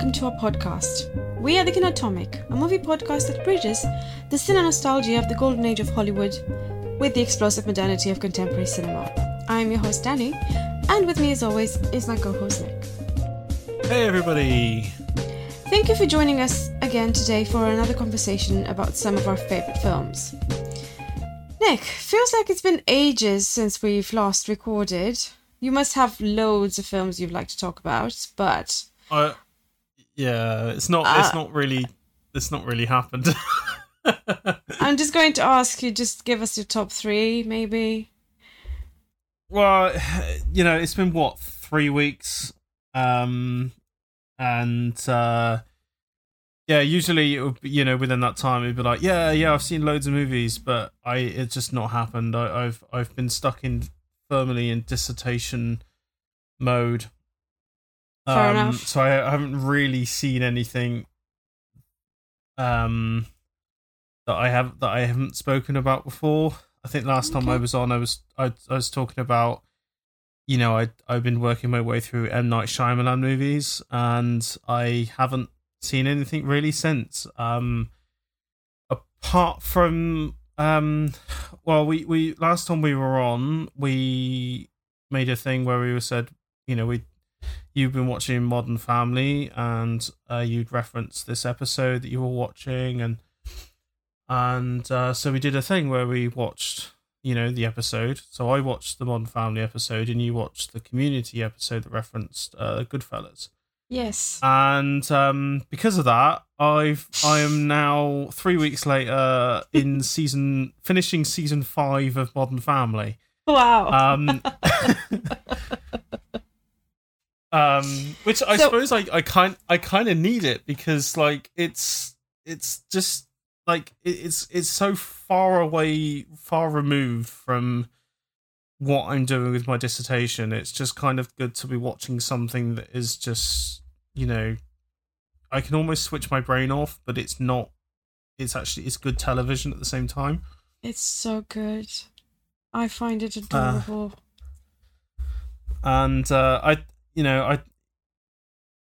welcome to our podcast. We are The Kinatomic, a movie podcast that bridges the cinema nostalgia of the golden age of Hollywood with the explosive modernity of contemporary cinema. I am your host, Danny, and with me, as always, is my co host, Nick. Hey, everybody! Thank you for joining us again today for another conversation about some of our favorite films. Nick, feels like it's been ages since we've last recorded. You must have loads of films you'd like to talk about, but Uh, yeah, it's not. Uh, it's not really. It's not really happened. I'm just going to ask you just give us your top three, maybe. well, you know, it's been what three weeks, um, and uh, yeah, usually it would be, you know within that time it'd be like, yeah, yeah, I've seen loads of movies, but I it's just not happened. I, I've I've been stuck in firmly in dissertation mode. Fair um, enough. So I, I haven't really seen anything um that I have that I haven't spoken about before. I think last time I was on, I was I, I was talking about you know I I've been working my way through M Night Shyamalan movies, and I haven't seen anything really since. Um, apart from um, well, we we last time we were on, we made a thing where we were said you know we you've been watching Modern Family, and uh, you'd referenced this episode that you were watching, and and uh, so we did a thing where we watched, you know, the episode. So I watched the Modern Family episode, and you watched the Community episode that referenced uh, Goodfellas. Yes. And um, because of that, I've I am now three weeks later in season finishing season five of Modern Family. Wow. Um, um, which I So- suppose I, I kind I kind of need it because like it's it's just like it's it's so far away, far removed from what I'm doing with my dissertation. It's just kind of good to be watching something that is just you know I can almost switch my brain off, but it's not. It's actually it's good television at the same time. it's so good. I find Uh, it adorable. and uh, I, you know, I,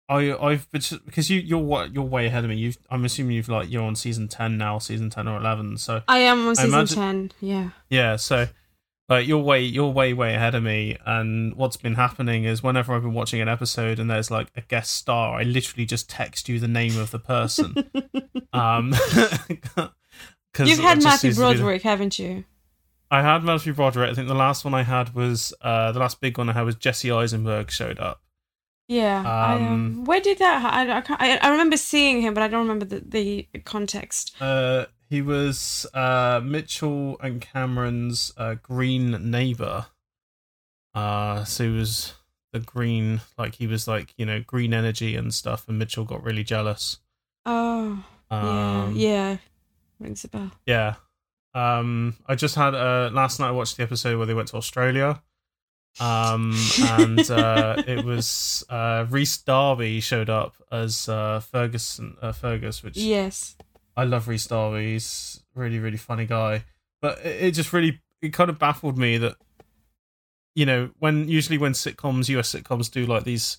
I, I've because you you're what you're way ahead of me. You, I'm assuming you've like you're on season ten now, season ten or eleven. So I am on I season imagine- 10. Yeah. yeah, so like you're way you're way way ahead of me. And what's been happening is whenever I've been watching an episode and there's like a guest star, I literally just text you the name of the person. um, You've had Matthew Broderick, haven't you? I had Matthew Broderick. I think the last one I had was uh, the last big one I had was Jesse Eisenberg showed up. Yeah. I, um, Um, where did that? I, I, can't, I, I remember seeing him, but I don't remember the, the context. Uh, he was uh, Mitchell and Cameron's uh, green neighbor. Uh, so he was the green, like he was like you know green energy and stuff, and Mitchell got really jealous. Oh, Um, yeah, yeah. Rings a bell. yeah. Um, I just had uh, last night. I watched the episode where they went to Australia. Um, and uh, it was uh, Rhys Darby showed up as uh, Ferguson, uh, Fergus, which Yes. I love Rhys Darby. He's really, really funny guy. But it, it just really, it kind of baffled me that, you know, when usually when sitcoms, US sitcoms do like these,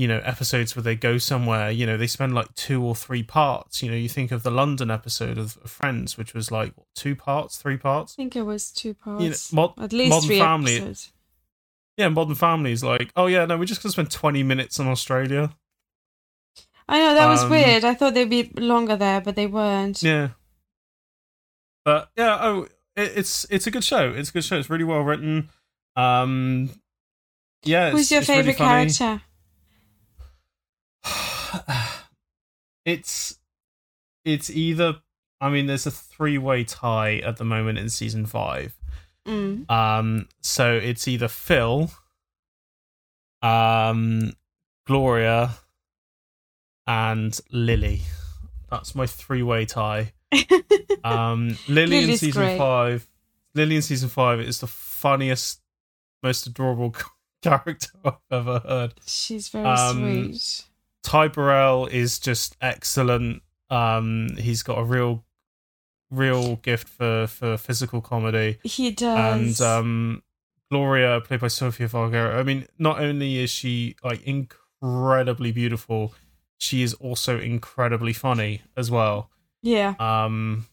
you know, episodes where they go somewhere, you know, they spend like two or three parts. You know, you think of the London episode of Friends, which was like what, two parts, three parts. I think it was two parts. You know, mod- At least Modern three Family. episodes. Yeah, Modern Family is like, oh yeah, no, we're just gonna spend twenty minutes in Australia. I know that was Um, weird. I thought they'd be longer there, but they weren't. Yeah. But yeah, oh, it, it's it's a good show. It's a good show. It's really well written. Um, yeah. Who's your it's really favorite character? it's it's either. I mean, there's a three way tie at the moment in season five. Mm. Um, so it's either Phil, um, Gloria, and Lily. That's my three way tie. Um, Lily in season great. five. Lily in season five is the funniest, most adorable character I've ever heard. She's very Um, sweet. Ty Burrell is just excellent. Um, he's got a real, real gift for for physical comedy, He does. and um, Gloria, played by Sofia Vergara. I mean, not only is she like incredibly beautiful, she is also incredibly funny as well. Yeah. Um.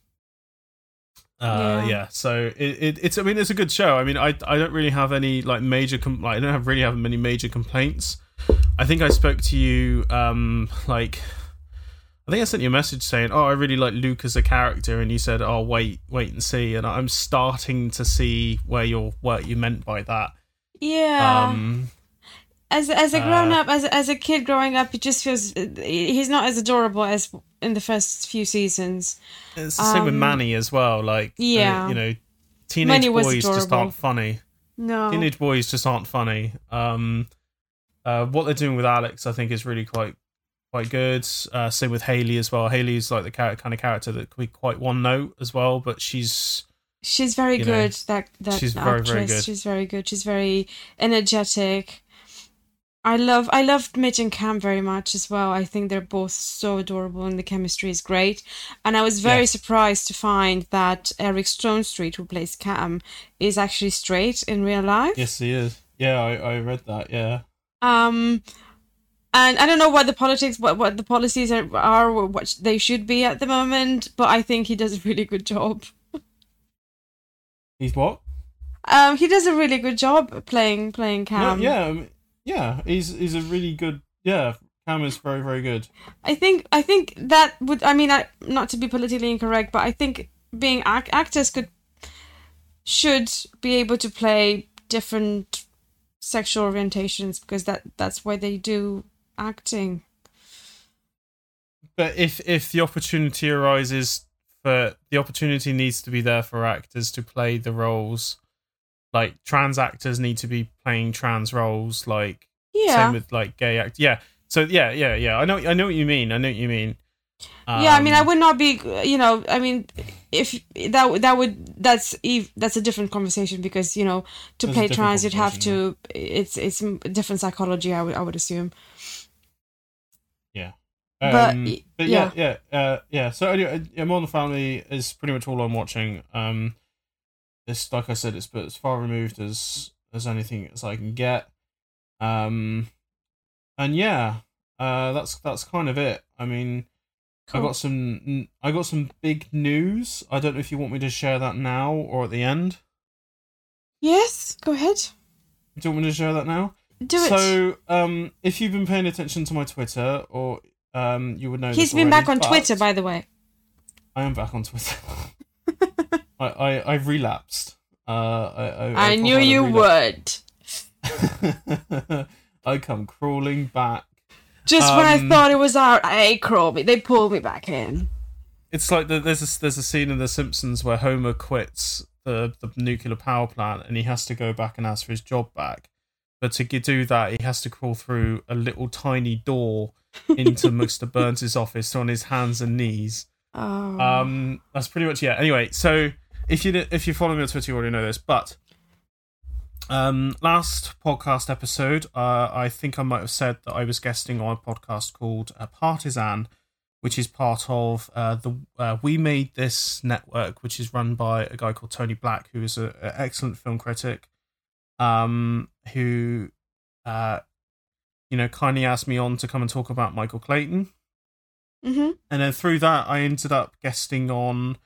Uh, Yeah. yeah. So it, it it's I mean it's a good show. I mean I I don't really have any like major com- like I don't have really have many major complaints. I think I spoke to you um like I think I sent you a message saying, "Oh, I really like Luke as a character," and you said, "Oh, wait, wait and see." And I'm starting to see where your what you meant by that. Yeah. Um, as as a grown uh, up, as as a kid growing up, he just feels he's not as adorable as in the first few seasons. it's the same with Um, Manny as well. Like, uh, yeah. you know, teenage boys just aren't funny. No. Teenage boys just aren't funny. Um, uh, what they're doing with Alex, I think, is really quite quite good. Uh, same with Haley as well. Haley's like the kind of character that could be quite one note as well, but she's She's very you know, good. that that she's very, actress. very good. She's very good. She's very energetic. I love I loved Mitch and Cam very much as well. I think they're both so adorable and the chemistry is great. And I was very Yeah. surprised to find that Eric Stonestreet, who plays Cam, is actually straight in real life. yes, he is. Yeah, I, I read that. Yeah, Um, and I don't know what the politics, what what the policies are, are or what they should be at the moment, but I think he does a really good job. he's what? Um, he does a really good job playing playing No, Cam. yeah, yeah. He's he's a really good. Yeah, Cam is very very good. I think I think that would. I mean, I, not to be politically incorrect, but I think being ac- actors could should be able to play different sexual orientations because that that's why they do acting. But if if the opportunity arises for the opportunity needs to be there for actors to play the roles, like trans actors need to be playing trans roles, like Yeah. same with like gay act. Yeah. So yeah, yeah, yeah. I know I know what you mean. I know what you mean. Yeah, I mean, I Um, would not be, you know, I mean, if that that would that's that's a different conversation because you know to play trans you'd have to it's it's different psychology I would I would assume. but Um, y- but yeah, yeah, uh, yeah. So anyway, yeah, Modern Family is pretty much all I'm watching. Um, it's like I said, it's but as far removed as as anything as I can get. Um, and yeah, uh, that's that's kind of it. I mean, I got some I got some big news. I don't know if you want me to share that now or at the end. Yes, go ahead. Do you want me to share that now? Do it. So, um, if you've been paying attention to my Twitter, or um, you would know He's been back on Twitter, by the way. I am back on Twitter. I, I I've relapsed. Uh, I I, I knew you would. I come crawling back. Just when I Um, thought it was out, hey, crawl me. They pulled me back in. It's like the, there's a, there's a scene in The Simpsons where Homer quits the the nuclear power plant and he has to go back and ask for his job back. But to do that, he has to crawl through a little tiny door into Mr. Burns' office on his hands and knees. Oh. Um, that's pretty much yeah. Anyway, so if you if you follow me on Twitter, you already know this. But um, last podcast episode, uh, I think I might have said that I was guesting on a podcast called uh, Partisan, which is part of uh, the uh, We Made This network, which is run by a guy called Tony Black, who is an excellent film critic, um, who uh, you know kindly asked me on to come and talk about Michael Clayton. Hmm and then through that I ended up guesting on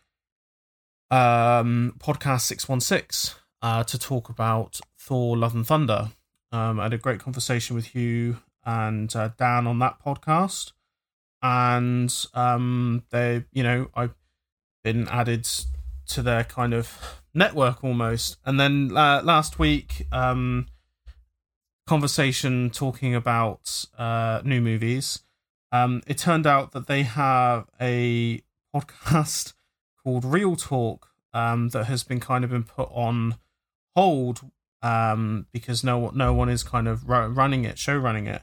um podcast 616 uh to talk about Thor Love and Thunder. Um I had a great conversation with Hugh and uh, Dan on that podcast. And um they you know I've been added to their kind of network almost. And then uh, last week um conversation talking about uh new movies. Um, it turned out that they have a podcast called Real Talk um, that has been kind of been put on hold um, because no one- no one is kind of running it, show running it,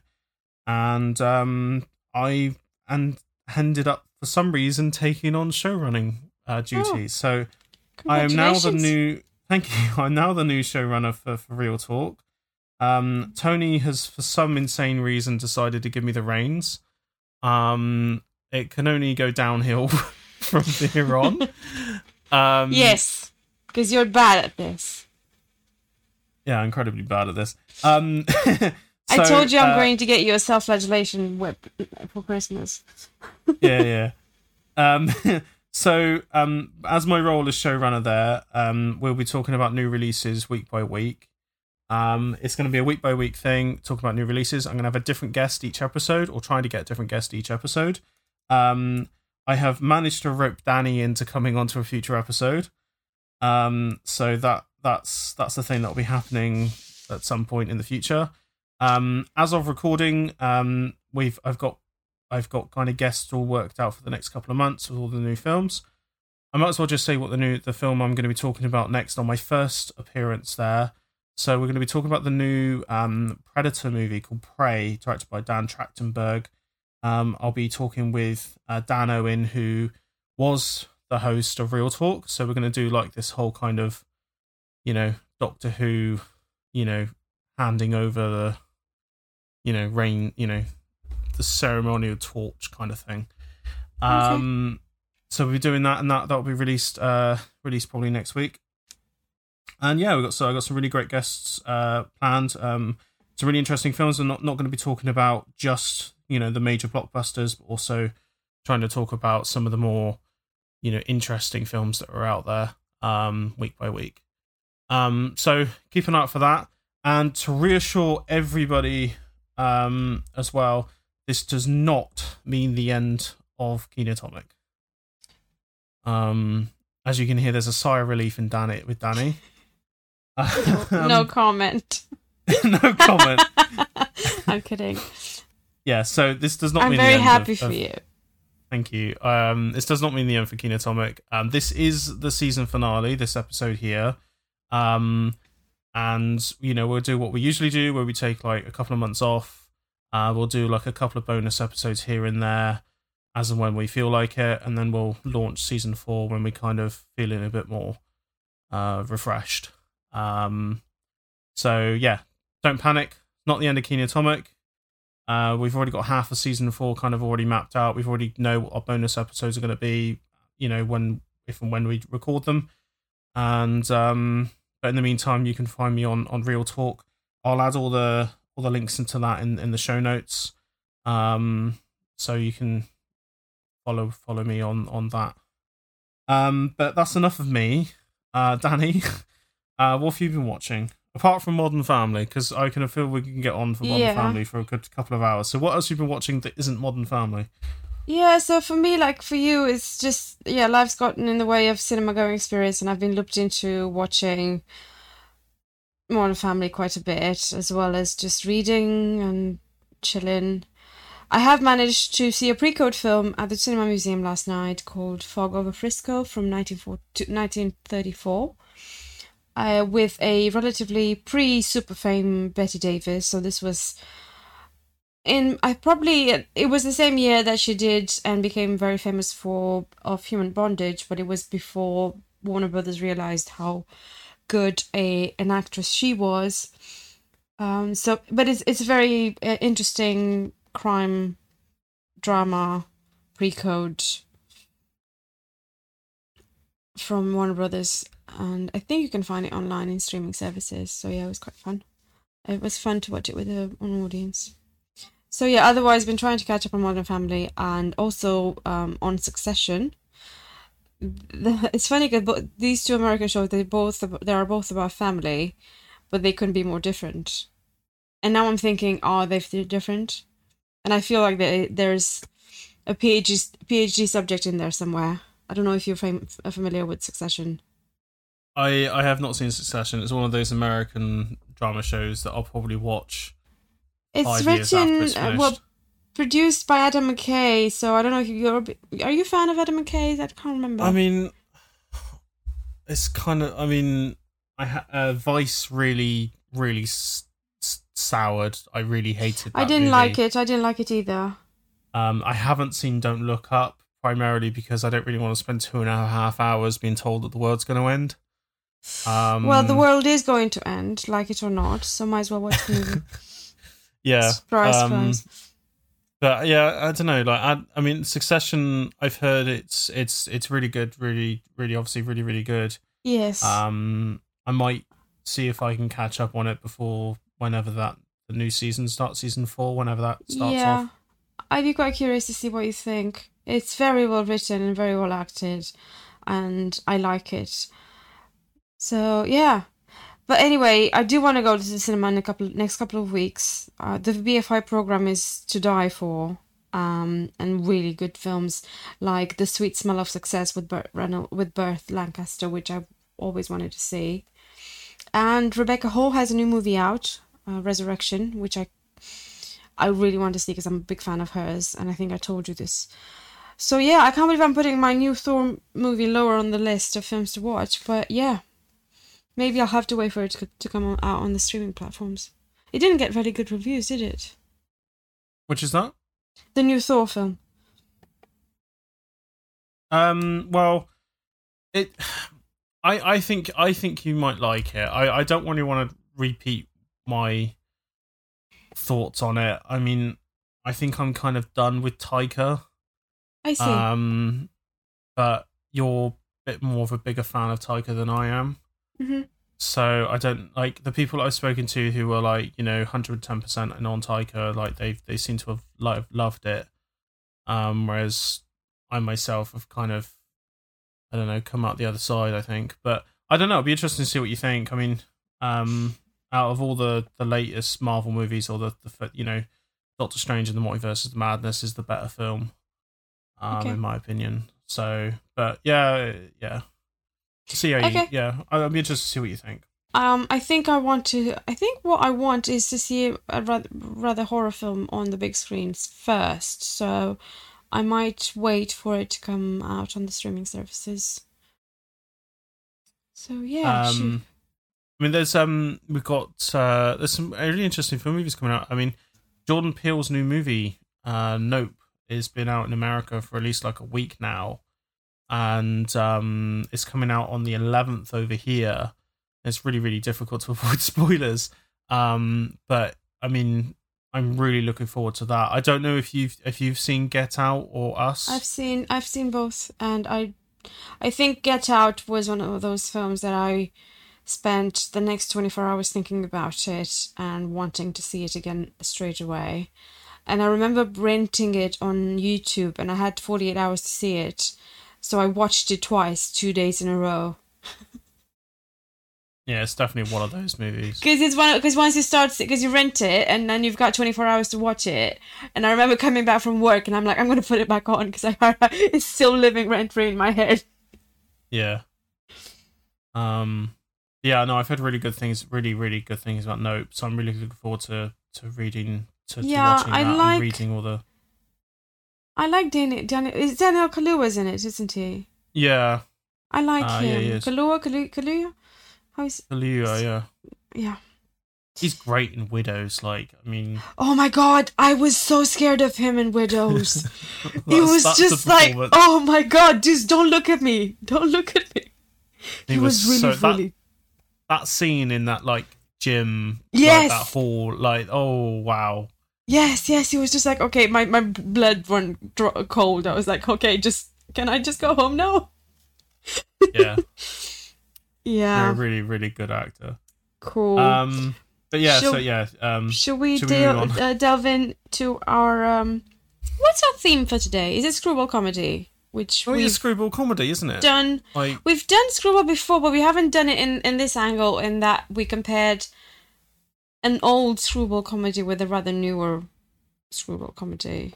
and um, I and ended up for some reason taking on show running uh, duties. So I am now the new. Thank you. I'm now the new showrunner for, for Real Talk. Um, Tony has, for some insane reason, decided to give me the reins. Um, it can only go downhill from here on. Um, Yes, because you're bad at this. Yeah, incredibly bad at this. Um, I told you I'm uh, going to get you a self-flagellation whip for Christmas. yeah, yeah. Um, so, um, as my role as showrunner there, um, we'll be talking about new releases week by week. Um, it's going to be a week by week thing, talking about new releases. I'm going to have a different guest each episode, or trying to get a different guest each episode. Um, I have managed to rope Danny into coming onto a future episode. Um, so that that's that's the thing that will be happening at some point in the future. Um, as of recording, um, we've I've got I've got kind of guests all worked out for the next couple of months with all the new films. I might as well just say what the new the film I'm going to be talking about next on my first appearance there. So we're going to be talking about the new um, Predator movie called Prey, directed by Dan Trachtenberg. Um, I'll be talking with uh, Dan Owen, who was the host of Real Talk. So we're going to do like this whole kind of, you know, Doctor Who, you know, handing over the, you know, rain, you know, the ceremonial torch kind of thing. Um, so we'll be doing that, and that that will be released uh released probably next week. And yeah, we got so I got some really great guests uh planned. Um, some really interesting films. I'm not not going to be talking about just you know the major blockbusters, but also trying to talk about some of the more you know interesting films that are out there um week by week. Um, so keep an eye out for that. And to reassure everybody um as well, this does not mean the end of Keen Atomic. Um, as you can hear, there's a sigh of relief in Danny with Danny. no Um, comment. no comment. I'm kidding. Yeah, so this does not I'm mean very the end happy of, for of- you. Thank you. Um, this does not mean the end for Keen Atomic. Um, this is the season finale. This episode here. Um, and you know we'll do what we usually do, where we take like a couple of months off. Uh, we'll do like a couple of bonus episodes here and there, as and when we feel like it, and then we'll launch season four when we kind of feeling a bit more uh, refreshed. Um, so yeah, don't panic. Not the end of Keen Atomic. Uh, we've already got half of season four kind of already mapped out. We've already know what our bonus episodes are going to be. You know when, if and when we record them, and um, but in the meantime, you can find me on on Real Talk. I'll add all the all the links into that in in the show notes, um, so you can follow follow me on on that. Um, but that's enough of me, uh, Danny. Uh, what have you been watching apart from Modern Family? Because I can feel we can get on for Modern Yeah. Family for a good couple of hours. So what else have you been watching that isn't Modern Family? Yeah, so for me, like for you, it's just yeah, life's gotten in the way of cinema going experience, and I've been looked into watching Modern Family quite a bit, as well as just reading and chilling. I have managed to see a pre-code film at the Cinema Museum last night called Fog Over Frisco from 1940 1934, uh, with a relatively pre-super fame Bette Davis. So this was in I probably it was the same year that she did and became very famous for of Human Bondage, but it was before Warner Brothers realized how good a an actress she was. Um, so, but it's it's a very uh, interesting crime drama pre-code from Warner Brothers, and I think you can find it online in streaming services. So yeah, it was quite fun. It was fun to watch it with a, an audience. So yeah, otherwise been trying to catch up on Modern Family and also um, on Succession. The- It's funny because these two American shows they both they are both about family, but they couldn't be more different. And now I'm thinking, are they f- different? And I feel like they, there's a PhD PhD subject in there somewhere. I don't know if you're fam- familiar with Succession. I I have not seen Succession. It's one of those American drama shows that I'll probably watch. It's Five years after written, it's uh, well, produced by Adam McKay. So I don't know if you're. Are you a fan of Adam McKay? I can't remember. I mean, it's kind of. I mean, I ha- uh, Vice really really s- s- soured. I really hated. That I didn't movie. like it. I didn't like it either. Um, I haven't seen Don't Look Up primarily because I don't really want to spend two and a half hours being told that the world's going to end. Um, well, the world is going to end, like it or not. So might as well watch the movie. yeah. Surprise, um, surprise. But yeah, I don't know. Like, I, I mean, Succession. I've heard it's it's it's really good. Really, really, obviously, really, really good. Yes. Um, I might see if I can catch up on it before whenever that the new season starts, season four, whenever that starts yeah, off. I'd be quite curious to see what you think. It's very well written and very well acted, and I like it. So yeah, but anyway, I do want to go to the cinema in a couple next couple of weeks. Uh, the BFI program is to die for, um, and really good films like The Sweet Smell of Success with Burt Reynolds, with Burt Lancaster, which I've always wanted to see. And Rebecca Hall has a new movie out, uh, Resurrection, which I I really want to see because I'm a big fan of hers, and I think I told you this. So yeah, I can't believe I'm putting my new Thor movie lower on the list of films to watch, but yeah, maybe I'll have to wait for it to, to come out on the streaming platforms. It didn't get very good reviews, did it? Which is that? The new Thor film. Um. Well, it. I I think I think you might like it. I I don't really want to repeat my thoughts on it. I mean, I think I'm kind of done with Taika. I see. Um, but you're a bit more of a bigger fan of Taika than I am. Hmm So I don't like the people I've spoken to who were like, you know, 110% and on Taika, like they they seem to have lo- loved it. Um, whereas I myself have kind of, I don't know, come out the other side. I think, but I don't know. It'd be interesting to see what you think. I mean, um, out of all the the latest Marvel movies or the the you know, Doctor Strange and the Multiverse of Madness is the better film, um, Okay. in my opinion. So, but yeah, yeah. See how you, Okay. yeah. I- I'd be interested to see what you think. Um, I think I want to. I think what I want is to see a rather, rather horror film on the big screens first. So, I might wait for it to come out on the streaming services. So yeah. Um, I mean, there's um, we've got uh, there's some really interesting film movies coming out. I mean, Jordan Peele's new movie, uh, Nope, has been out in America for at least like a week now, and um, it's coming out on the 11th over here. It's really really difficult to avoid spoilers, um, but I mean, I'm really looking forward to that. I don't know if you've if you've seen Get Out or Us. I've seen I've seen both, and I, I think Get Out was one of those films that I spent the next twenty four hours thinking about it and wanting to see it again straight away. And I remember renting it on YouTube, and I had forty eight hours to see it, so I watched it twice, two days in a row. yeah, it's definitely one of those movies. Because it's one because once you start because you rent it and then you've got 24 hours to watch it. And I remember coming back from work and I'm like I'm gonna put it back on because I it's still living rent free in my head. Yeah. Um. Yeah. No, I've heard really good things. Really, really good things about Nope. So I'm really looking forward to to reading to, Yeah, to watching I that like- and reading all the. I like Daniel. Daniel is Daniel Kaluuya's in it, isn't he? Yeah, I like ah, yeah, him. he is. Kalua, Kalu, Kaluuya. How is? Kaluuya. Yeah, Yeah. he's great in Widows. Like, I mean, Oh my God! I was so scared of him in Widows. he that's- was just like, oh my God! Just don't look at me. Don't look at me. He, He was, was really, so- that- that scene in that like gym, like, Yes. that hall, like, oh wow, Yes, yes. He was just like, okay, my my blood went dro- cold. I was like, okay, just can I just go home now? yeah, Yeah. really, really, really good actor. Cool. Um, but yeah, Shall- so yeah, um, Should we, should we del- uh, delve into our um? What's our theme for today? Is it screwball comedy? Which oh, we've screwball comedy, isn't it? done. Like, We've done screwball before, but we haven't done it in in this angle. In that we compared an old screwball comedy with a rather newer screwball comedy.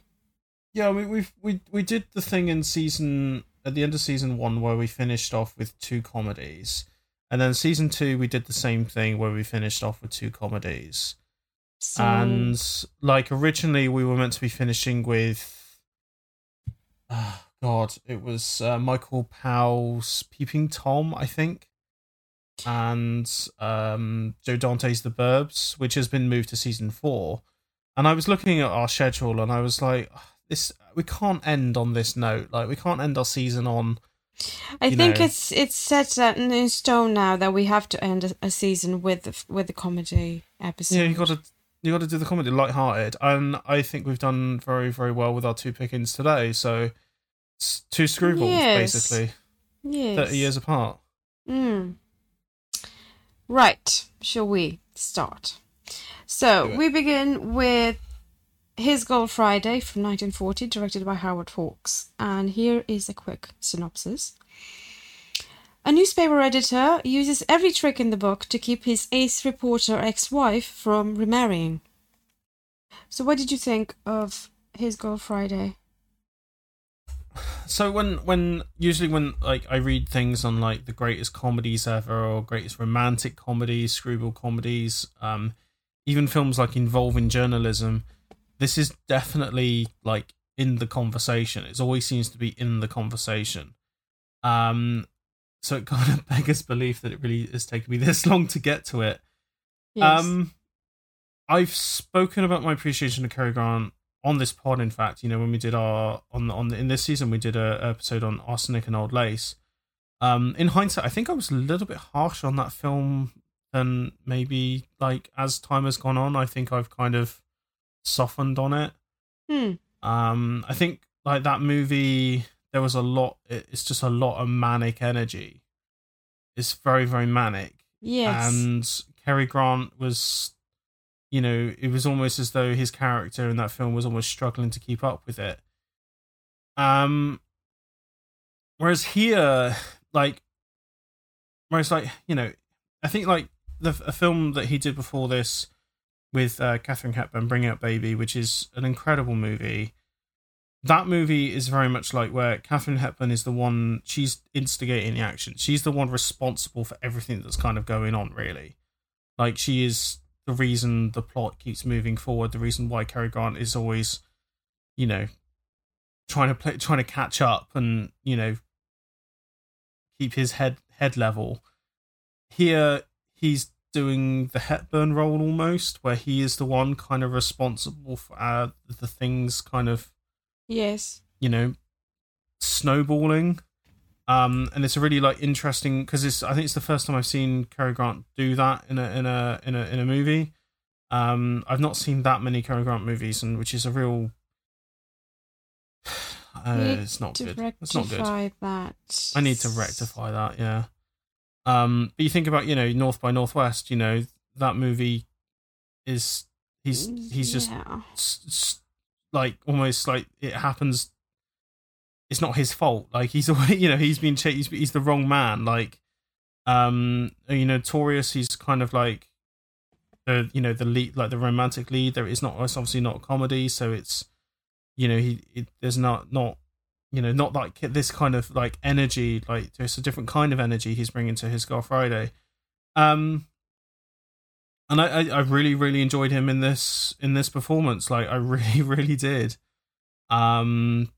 Yeah, we we've, we we did the thing in season at the end of season one where we finished off with two comedies, and then season two we did the same thing where we finished off with two comedies. So And like originally we were meant to be finishing with, oh God, it was uh, Michael Powell's Peeping Tom, I think, and um, Joe Dante's The Burbs, which has been moved to season four. And I was looking at our schedule and I was like, this we can't end on this note. Like we can't end our season on. I think know. it's it's set in stone now that we have to end a, a season with the, with the comedy episode. Yeah, you got to you got to do the comedy light-hearted, and I think we've done very very well with our two pickings today. So it's two screwballs Yes. basically, yes. thirty years apart. Mm. Right, shall we start? So we begin with His Girl Friday from 1940, directed by Howard Hawks. And here is a quick synopsis. A newspaper editor uses every trick in the book to keep his ace reporter ex wife from remarrying. So, what did you think of His Girl Friday? So when when usually when like I read things on like the greatest comedies ever or greatest romantic comedies, screwball comedies, um, even films like involving journalism, this is definitely like in the conversation. It always seems to be in the conversation. Um, so it kind of beggars belief that it really has taken me this long to get to it. Yes. Um, I've spoken about my appreciation of Cary Grant on this pod. In fact, you know, when we did our on on the, in this season, we did a episode on Arsenic and Old Lace. Um, in hindsight, I think I was a little bit harsh on that film than maybe like as time has gone on. I think I've kind of softened on it. hmm. Um, I think like that movie, there was a lot. It's just a lot of manic energy. It's very very manic Yes. and Cary Grant was, you know, it was almost as though his character in that film was almost struggling to keep up with it. Um, whereas here, like, whereas like you know, I think like the a film that he did before this with uh, Katharine Hepburn, Bring Out Baby, which is an incredible movie. That movie is very much like where Katharine Hepburn is the one she's instigating the action. She's the one responsible for everything that's kind of going on, really. Like she is the reason the plot keeps moving forward, the reason why Cary Grant is always, you know, trying to play, trying to catch up and you know keep his head head level. Here, he's doing the Hepburn role almost, where he is the one kind of responsible for uh, the things kind of yes. you know snowballing um and it's a really like interesting because it's i think it's the first time i've seen Cary grant do that in a in a in a in a movie um i've not seen that many Cary grant movies and which is a real. Uh, it's not good it's not good rectify that. i need to rectify that yeah um but you think about you know north by northwest you know that movie is he's he's just s- s- like almost like it happens it's not his fault. Like he's always you know he's been he's, he's the wrong man. Like um you know Torius he's kind of like the you know the lead like the romantic lead. There is not it's obviously not a comedy so it's you know he it, there's not not you know not like this kind of like energy like there's a different kind of energy he's bringing to his girl friday. Um and I, I, I really really enjoyed him in this in this performance. Like i really really did. Um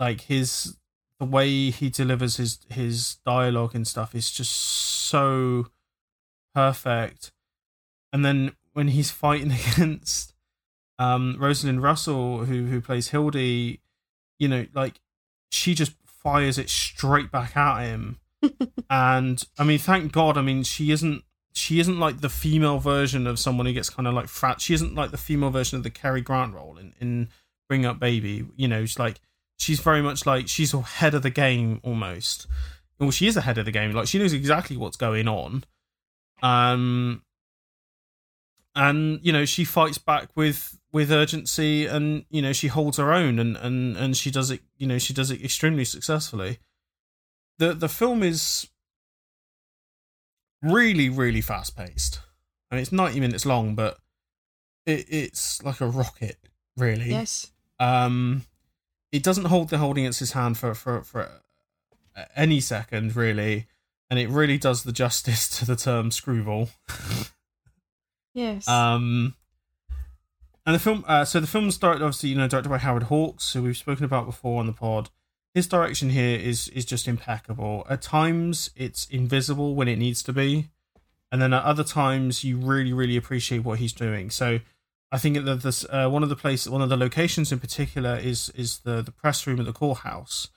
like his the way he delivers his his dialogue and stuff is just so perfect. And then when he's fighting against um rosalind russell who who plays hildy you know like she just fires it straight back at him. And i mean thank god i mean she isn't she isn't like the female version of someone who gets kind of like frat. She isn't like the female version of the Cary Grant role in, in Bring Up Baby you know she's like she's very much like she's ahead of the game almost. Well she is ahead of the game. Like she knows exactly what's going on. Um and you know she fights back with with urgency and you know she holds her own and and and she does it you know she does it extremely successfully. The the film is really really fast paced i mean it's 90 minutes long but it, it's like a rocket really. Yes. um it doesn't hold the holding its hand for for for any second really and it really does the justice to the term screwball Yes. um, and the film, uh, so the film's directed, obviously, you know, directed by Howard Hawks, who we've spoken about before on the pod. His direction here is is just impeccable. At times, it's invisible when it needs to be, and then at other times, you really, really appreciate what he's doing. So, I think that this uh, one of the places, one of the locations in particular, is is the the press room at the courthouse.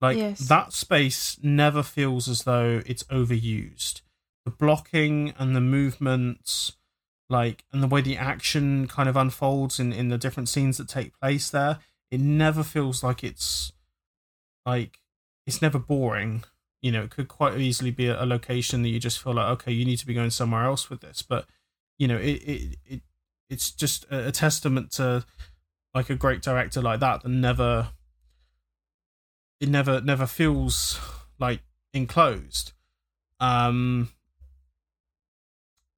Like Yes. that space never feels as though it's overused. The blocking and the movements like and the way the action kind of unfolds in in the different scenes that take place there it never feels like it's like it's never boring you know it could quite easily be a, a location that you just feel like okay you need to be going somewhere else with this but you know it it it, it's just a, testament to like a great director like that that never it never never feels like enclosed. Um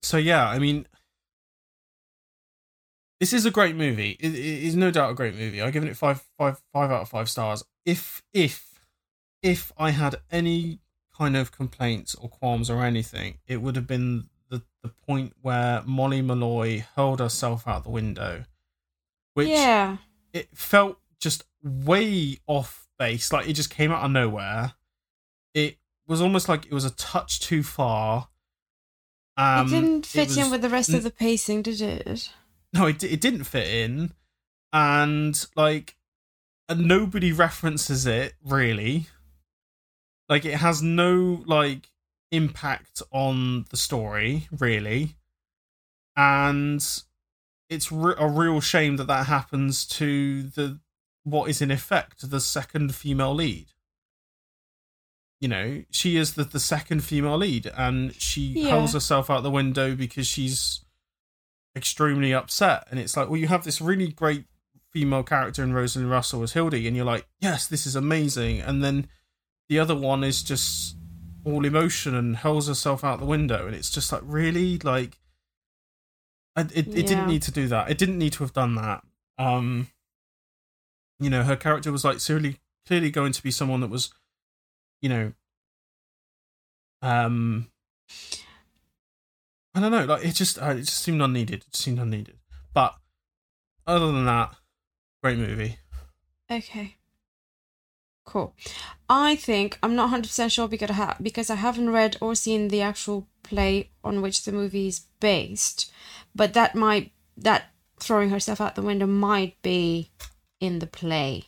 so yeah i mean this is a great movie. It, it is no doubt a great movie. I've given it five five five out of five stars. If if if i had any kind of complaints or qualms or anything it would have been the, point where molly malloy hurled herself out the window which yeah. it felt just way off base. Like it just came out of nowhere. It was almost like it was a touch too far. Um, it didn't fit was- in with the rest of the pacing, did it? no, it it didn't fit in, and like, and nobody references it really. Like it has no like impact on the story really, and it's re- a real shame that that happens to the what is in effect the second female lead. You know, she is the, the second female lead, and she Yeah. hurls herself out the window because she's extremely upset. And it's like, well, you have this really great female character in Rosalind Russell as Hildy, and you're like, yes, this is amazing. And then the other one is just all emotion and hurls herself out the window, and it's just like, really, like, I, it, it Yeah. didn't need to do that. It didn't need to have done that. Um, you know, her character was like clearly, clearly going to be someone that was, you know, um, I don't know, like it just, uh, it just seemed unneeded. It just seemed unneeded. But other than that, great movie. Okay. Cool. I think I'm not 100% sure because I, ha- because I haven't read or seen the actual play on which the movie is based, but that might that throwing herself out the window might be in the play.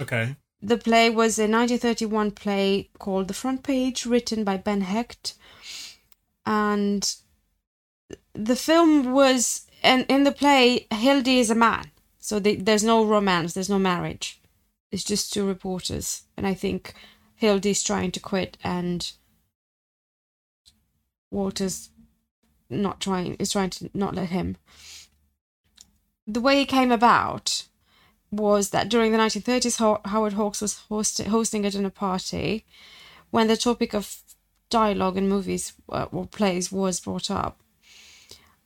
Okay. The play was a 1931 play called The Front Page, written by Ben Hecht. And the film was, and in the play, Hildy is a man. So they, there's no romance, there's no marriage. It's just two reporters. And I think Hildy's trying to quit, and Walter's not trying, is trying to not let him. The way it came about was that during the 1930s, Howard Hawks was host- hosting a dinner party when the topic of dialogue in movies uh, or plays was brought up.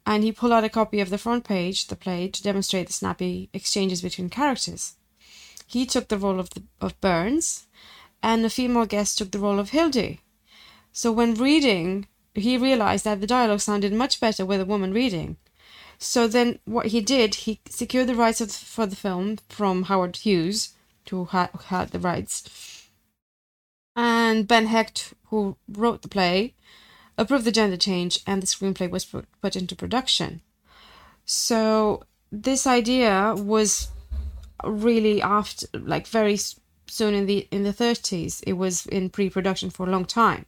And he pulled out a copy of the front page, the play, to demonstrate the snappy exchanges between characters. He took the role of, the, of Burns, and the female guest took the role of Hildy. So when reading, he realized that the dialogue sounded much better with a woman reading. So then, what he did, he secured the rights for the film from Howard Hughes, who had, who had the rights, and Ben Hecht, who wrote the play, approved the gender change, and the screenplay was put into production. So this idea was really after, like very soon in the in the thirties. It was in pre-production for a long time.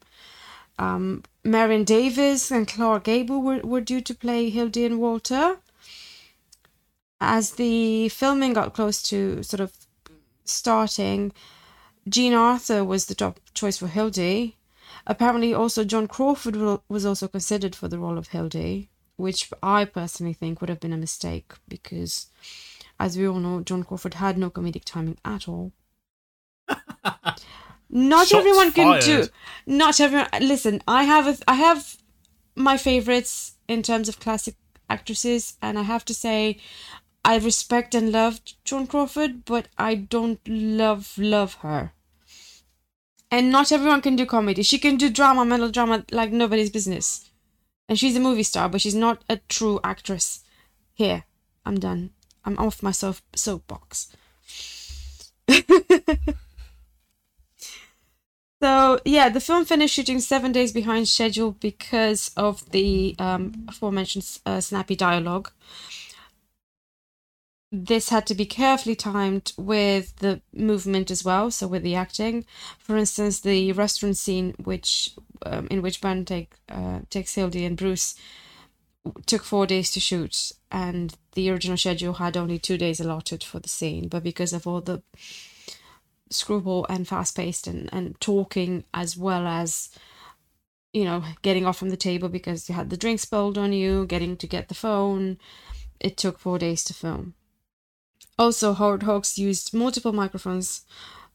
Um, Marion Davies and Clark Gable were, were due to play Hildy and Walter. As the filming got close to sort of starting, Jean Arthur was the top choice for Hildy. Apparently, also Joan Crawford was also considered for the role of Hildy, which I personally think would have been a mistake because, as we all know, Joan Crawford had no comedic timing at all. Not Shots everyone can do. Not everyone. Listen, I have a, I have my favorites in terms of classic actresses, and I have to say, I respect and love Joan Crawford, but I don't love love her. And not everyone can do comedy. She can do drama, melodrama like nobody's business. And she's a movie star, but she's not a true actress. Here, I'm done. I'm off my soap soapbox. So yeah, the film finished shooting seven days behind schedule because of the um, aforementioned uh, snappy dialogue. This had to be carefully timed with the movement as well, so with the acting. For instance, the restaurant scene, which um, in which Byrne take, uh, takes Hildy and Bruce, took four days to shoot, and the original schedule had only two days allotted for the scene. But because of all the screwball and fast paced and, and talking as well as you know, getting off from the table because you had the drink spilled on you, getting to get the phone. It took four days to film. Also, Howard Hawks used multiple microphones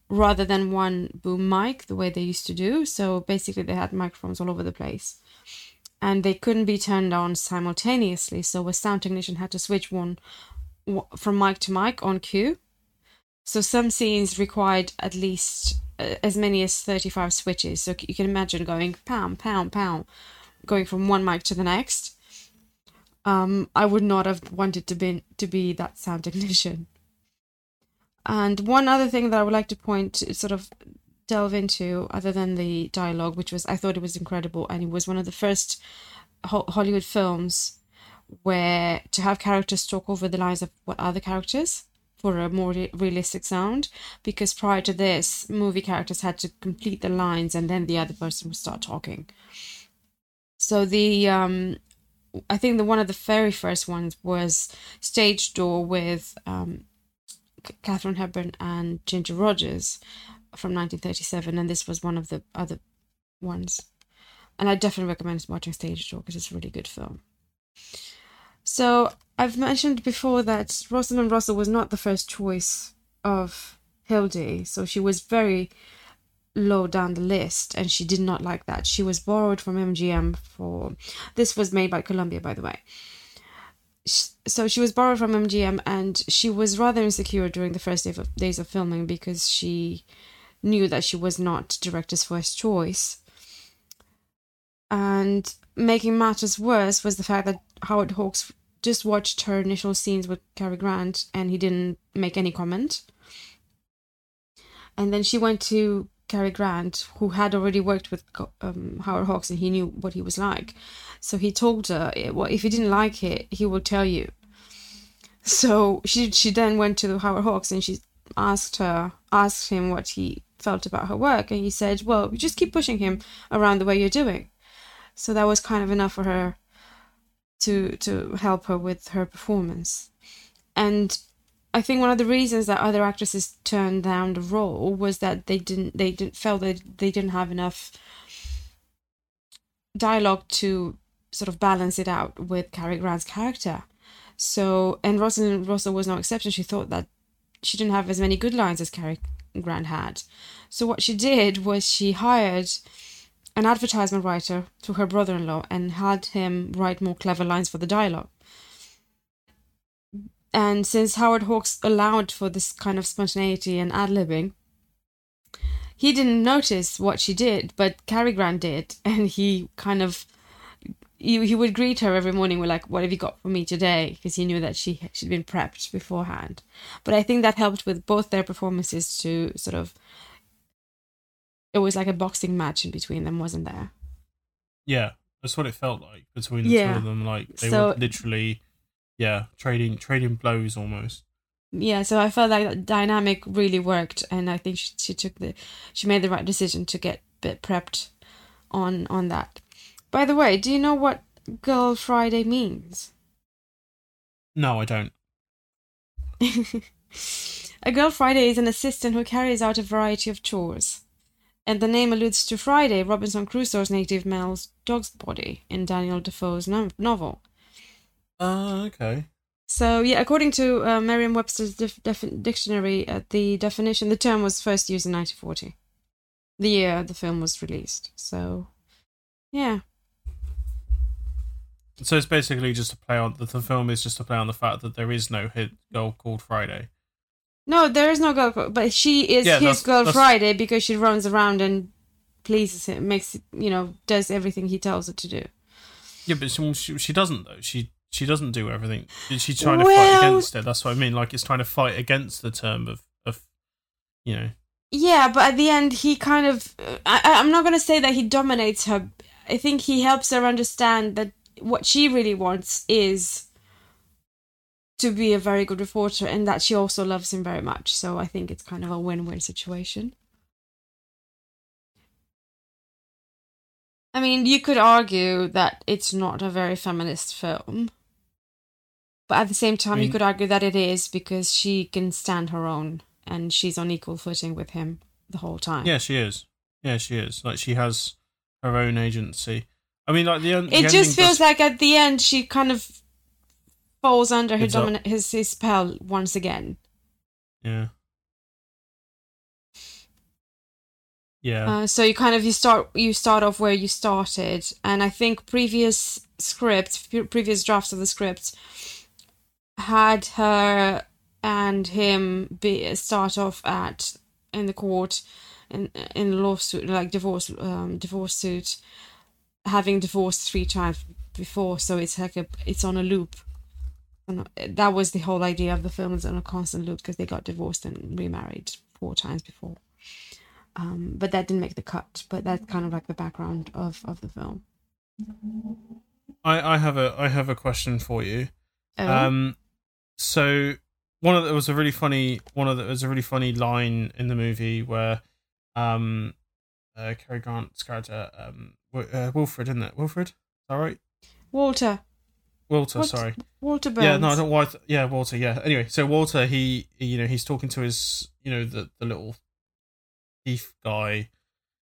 rather than one boom mic the way they used to do. So basically, they had microphones all over the place. And they couldn't be turned on simultaneously. So a sound technician had to switch one from mic to mic on cue. So some scenes required at least uh, as many as 35 switches. So you can imagine going pound, pound, pound, going from one mic to the next. Um, I would not have wanted to be to be that sound technician. And one other thing that I would like to point to, sort of delve into, other than the dialogue, which was I thought it was incredible, and it was one of the first Hollywood films where to have characters talk over the lines of what other characters for a more realistic sound because prior to this movie characters had to complete the lines and then the other person would start talking. So the um i think the one of the very first ones was stage door with um katharine hepburn and ginger rogers from 1937 and this was one of the other ones and i definitely recommend watching stage door because it's a really good film so I've mentioned before that Rosalind Russell was not the first choice of Hildy, so she was very low down the list, and she did not like that. She was borrowed from MGM for this was made by Columbia, by the way. So she was borrowed from MGM, and she was rather insecure during the first day of, days of filming because she knew that she was not director's first choice. And making matters worse was the fact that Howard Hawks just watched her initial scenes with Cary Grant and he didn't make any comment. And then she went to Cary Grant, who had already worked with um, Howard Hawks and he knew what he was like. So he told her, well, if he didn't like it, he will tell you. So she she then went to Howard Hawks and she asked her asked him what he felt about her work and he said, well, you just keep pushing him around the way you're doing. So that was kind of enough for her to to help her with her performance. And I think one of the reasons that other actresses turned down the role was that they didn't they didn't felt that they didn't have enough dialogue to sort of balance it out with Cary Grant's character. So and Rosalind Russell was no exception. She thought that she didn't have as many good lines as Cary Grant had. So what she did was she hired an advertisement writer to her brother in law and had him write more clever lines for the dialogue. And since Howard Hawks allowed for this kind of spontaneity and ad libbing, he didn't notice what she did, but Cary Grant did, and he kind of he, he would greet her every morning with like, "What have you got for me today?" Because he knew that she she'd been prepped beforehand. But I think that helped with both their performances to sort of it was like a boxing match in between them, wasn't there? Yeah, that's what it felt like between the yeah. two of them. Like they so, were literally, yeah, trading trading blows almost. Yeah, so I felt like that dynamic really worked, and I think she, she took the she made the right decision to get bit prepped on on that. By the way, do you know what Girl Friday means? No, I don't. a Girl Friday is an assistant who carries out a variety of chores and the name alludes to Friday, Robinson Crusoe's native male's dog's body in Daniel Defoe's no- novel. Ah, uh, okay. So, yeah, according to uh, Merriam-Webster's dif- def- dictionary, uh, the definition, the term was first used in 1940, the year the film was released. So, yeah. So it's basically just a play on the, the film is just a play on the fact that there is no hit girl called Friday. No, there is no girl, but she is yeah, his that's, girl that's... Friday because she runs around and pleases him, makes you know, does everything he tells her to do. Yeah, but she, she doesn't though. She she doesn't do everything. She's trying to well, fight against it. That's what I mean. Like it's trying to fight against the term of of, you know. Yeah, but at the end, he kind of. Uh, I, I'm not going to say that he dominates her. I think he helps her understand that what she really wants is to be a very good reporter and that she also loves him very much. So I think it's kind of a win win situation. I mean, you could argue that it's not a very feminist film. But at the same time, I mean, you could argue that it is because she can stand her own and she's on equal footing with him the whole time. Yeah, she is. Yeah, she is. Like, she has her own agency. I mean, like the, the it just feels does... like at the end she kind of falls under her domin- his, his spell once again. Yeah. Yeah. Uh, so you kind of you start you start off where you started, and I think previous scripts, previous drafts of the script, had her and him be start off at in the court in in a lawsuit like divorce um divorce suit having divorced three times before so it's like a it's on a loop. And that was the whole idea of the film is on a constant loop because they got divorced and remarried four times before. Um, but that didn't make the cut but that's kind of like the background of of the film. I i have a i have a question for you. Oh. um so one of the, was a really funny one of the it was a really funny line in the movie where um uh Cary Grant's character um uh, Wilfred isn't it Wilfred is that right Walter Walter sorry Walter Burns yeah no I don't why yeah Walter yeah anyway so Walter he, he you know he's talking to his you know the the little thief guy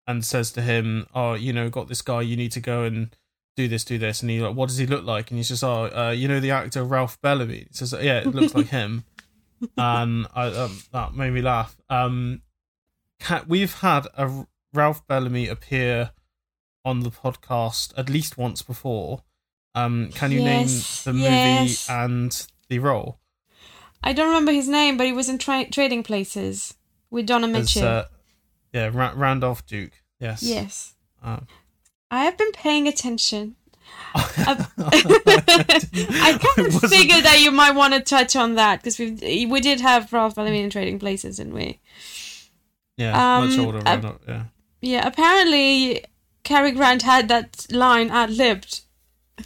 and says to him oh you know got this guy you need to go and do this, do this, and he like, what does he look like? And he's just, oh, uh, you know the actor Ralph Bellamy. He says, yeah, it looks like him. and I, um, that made me laugh. Um, we've had a Ralph Bellamy appear on the podcast at least once before. Um, can you yes, name the yes. movie and the role? I don't remember his name, but he was in tra- Trading Places with Don Ameche. Uh, yeah, Ra- Randolph Duke. Yes. Yes. Um, I have been paying attention. I kind of figured that you might want to touch on that because we we did have Ralph Bellamy in Trading Places, didn't we? Yeah, um, much older. Uh, yeah. Yeah. Apparently, Cary Grant had that line ad libbed.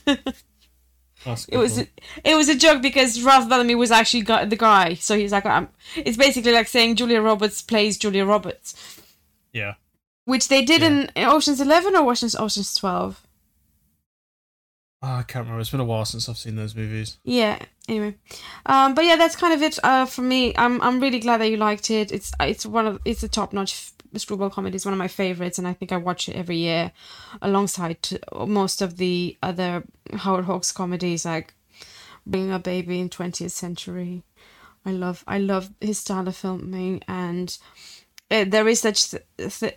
it was it was a joke because Ralph Bellamy was actually got the guy, so he's like, um, it's basically like saying Julia Roberts plays Julia Roberts. Yeah. Which they did yeah. in Ocean's Eleven or Ocean's Ocean's Twelve. Oh, I can't remember. It's been a while since I've seen those movies. Yeah. Anyway, um, but yeah, that's kind of it uh, for me. I'm I'm really glad that you liked it. It's it's one of it's a top notch screwball comedy. It's one of my favorites, and I think I watch it every year, alongside most of the other Howard Hawks comedies like Bringing a Baby in 20th Century. I love I love his style of filming, and uh, there is such th-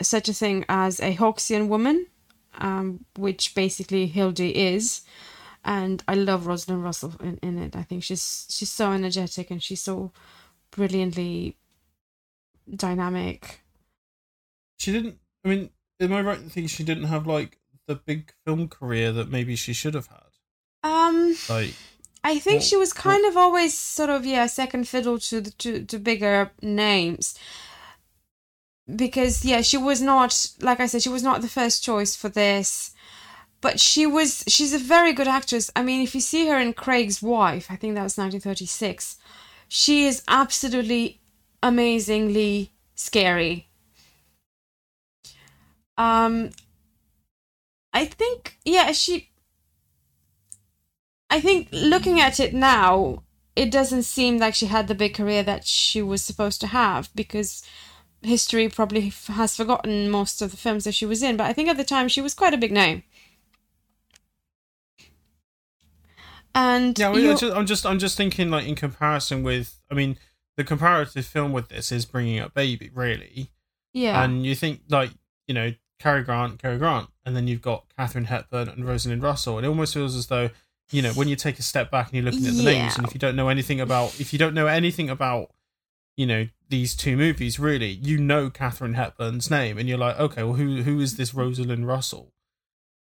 such a thing as a Hawksian woman um, which basically Hildy is. And I love Rosalind Russell in, in it. I think she's she's so energetic and she's so brilliantly dynamic. She didn't. I mean, am I right in thinking she didn't have like the big film career that maybe she should have had? Um, like I think what, she was kind what? of always sort of yeah second fiddle to the to, to bigger names because yeah she was not like i said she was not the first choice for this. But she was she's a very good actress. I mean if you see her in craig's wife i think that was 1936 she is absolutely amazingly scary. Um i think yeah she i think looking at it now it doesn't seem like she had the big career that she was supposed to have because history probably has forgotten most of the films that she was in, but I think at the time she was quite a big name. And yeah, just, I'm just I'm just thinking like in comparison with, I mean, the comparative film with this is Bringing Up Baby, really. Yeah. And you think like you know Cary Grant, Cary Grant, and then you've got Katharine Hepburn and Rosalind Russell, and it almost feels as though you know when you take a step back and you're looking at the yeah. names, and if you don't know anything about if you don't know anything about you know these two movies really. You know Katharine Hepburn's name and you're like okay well who who is this Rosalind Russell?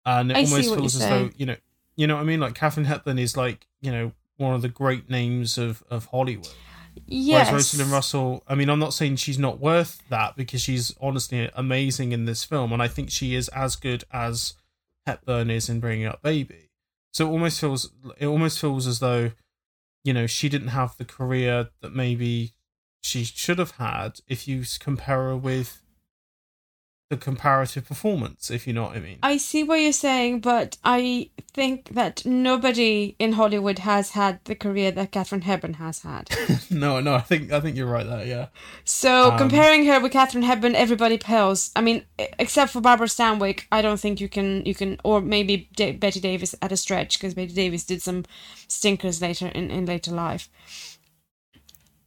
And it I almost feels as though you know you know what I mean? Like Katharine Hepburn is like you know one of the great names of of Hollywood. Yes. Whereas Rosalind Russell I mean I'm not saying she's not worth that because she's honestly amazing in this film and I think she is as good as Hepburn is in Bringing Up Baby. So it almost feels it almost feels as though you know she didn't have the career that maybe she should have had if you compare her with the comparative performance, if you know what I mean. I see what you're saying, but I think that nobody in Hollywood has had the career that Katharine Hepburn has had. no, no, I think I think you're right there. Yeah. So Um, comparing her with Katharine Hepburn, everybody pales. I mean, except for Barbara Stanwyck, I don't think you can you can, or maybe Da- Bette Davis at a stretch because Bette Davis did some stinkers later in, in later life.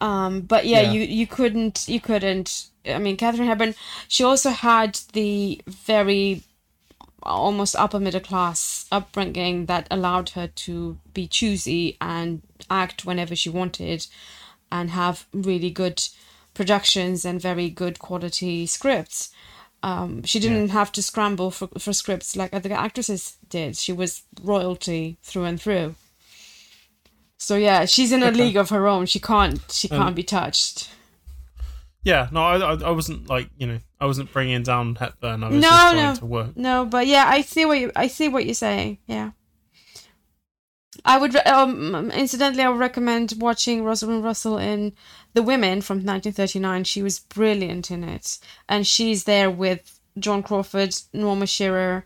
Um, but yeah, Yeah. you you couldn't you couldn't. I mean, Katharine Hepburn. She also had the very almost upper middle class upbringing that allowed her to be choosy and act whenever she wanted and have really good productions and very good quality scripts. Um, she didn't have to scramble for, for scripts like other actresses did. She was royalty through and through. So yeah, she's in a Okay. league of her own. She can't she Um, can't be touched. Yeah, no, I, I, I wasn't like you know, I wasn't bringing down Hepburn. I was No, just trying no. to work. No, but yeah, I see what you I see what you're saying. Yeah. I would um incidentally I would recommend watching Rosalind Russell in The Women from 1939. She was brilliant in it, and she's there with Joan Crawford, Norma Shearer,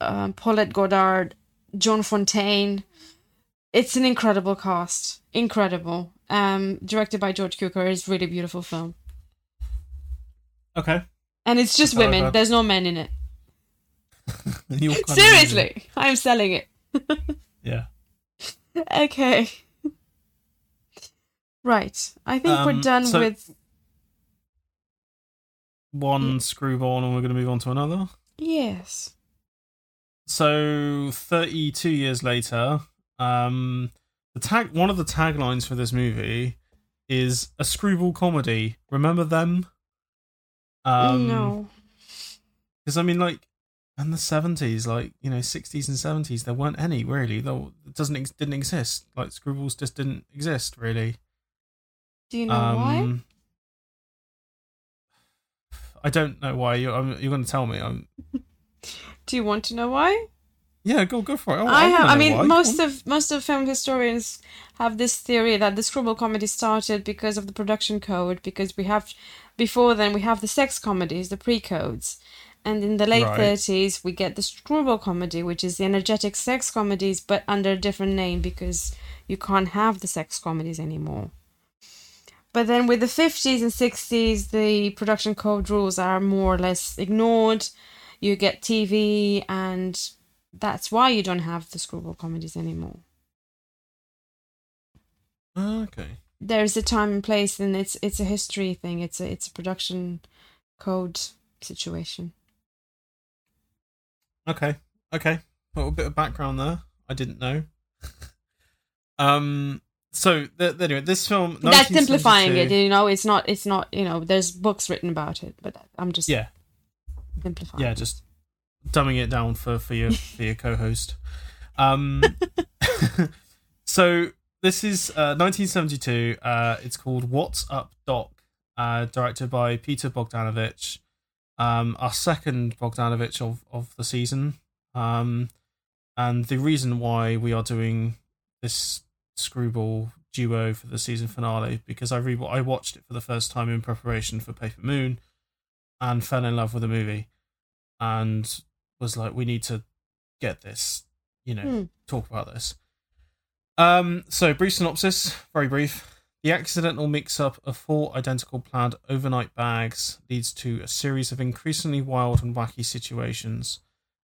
um, Paulette Goddard, Joan Fontaine. It's an incredible cast, incredible. Um, directed by George Cukor, it's a really beautiful film, Okay. and it's just women. There's no men in it. Seriously, I'm selling it. Yeah. Okay. Right. I think we're Um, done so- with. One screwball, and we're going to move on to another. Yes. So, 32 years later, um, the tag one of the taglines for this movie is a screwball comedy. Remember them? Um, no. Because I mean, like in the seventies, like you know, sixties and seventies, there weren't any really. Though it doesn't ex- didn't exist. Like screwballs just didn't exist really. Do you know why? Um, I don't know why. You're, I'm, you're going to tell me. I'm, Do you want to know why? Yeah, go go for it. Oh, I have. I mean, most of most of film historians have this theory that the screwball comedy started because of the production code. Because we have, before then, we have the sex comedies, the pre-codes, and in the late Right. thirties we get the screwball comedy, which is the energetic sex comedies, but under a different name because you can't have the sex comedies anymore. But then with the 50s and 60s, the production code rules are more or less ignored. You get TV, and that's why you don't have the screwball comedies anymore. okay. There's a time and place, and it's it's a history thing. It's a it's a production code situation. Okay. Okay. A little bit of background there. I didn't know. um. So th- anyway, this film. That's simplifying it. You know, it's not it's not you know. There's books written about it, but I'm just Yeah. simplifying. Yeah. Just dumbing it down for for your for your co-host. Um. so this is uh, 1972. Uh, it's called What's Up, Doc. Uh, directed by Peter Bogdanovich. Um, our second Bogdanovich of of the season. Um, and the reason why we are doing this screwball duo for the season finale because I re- I watched it for the first time in preparation for Paper Moon, and fell in love with the movie, and was like, we need to get this, you know, Hmm. talk about this. Um, so brief synopsis, very brief. The accidental mix-up of four identical plaid overnight bags leads to a series of increasingly wild and wacky situations.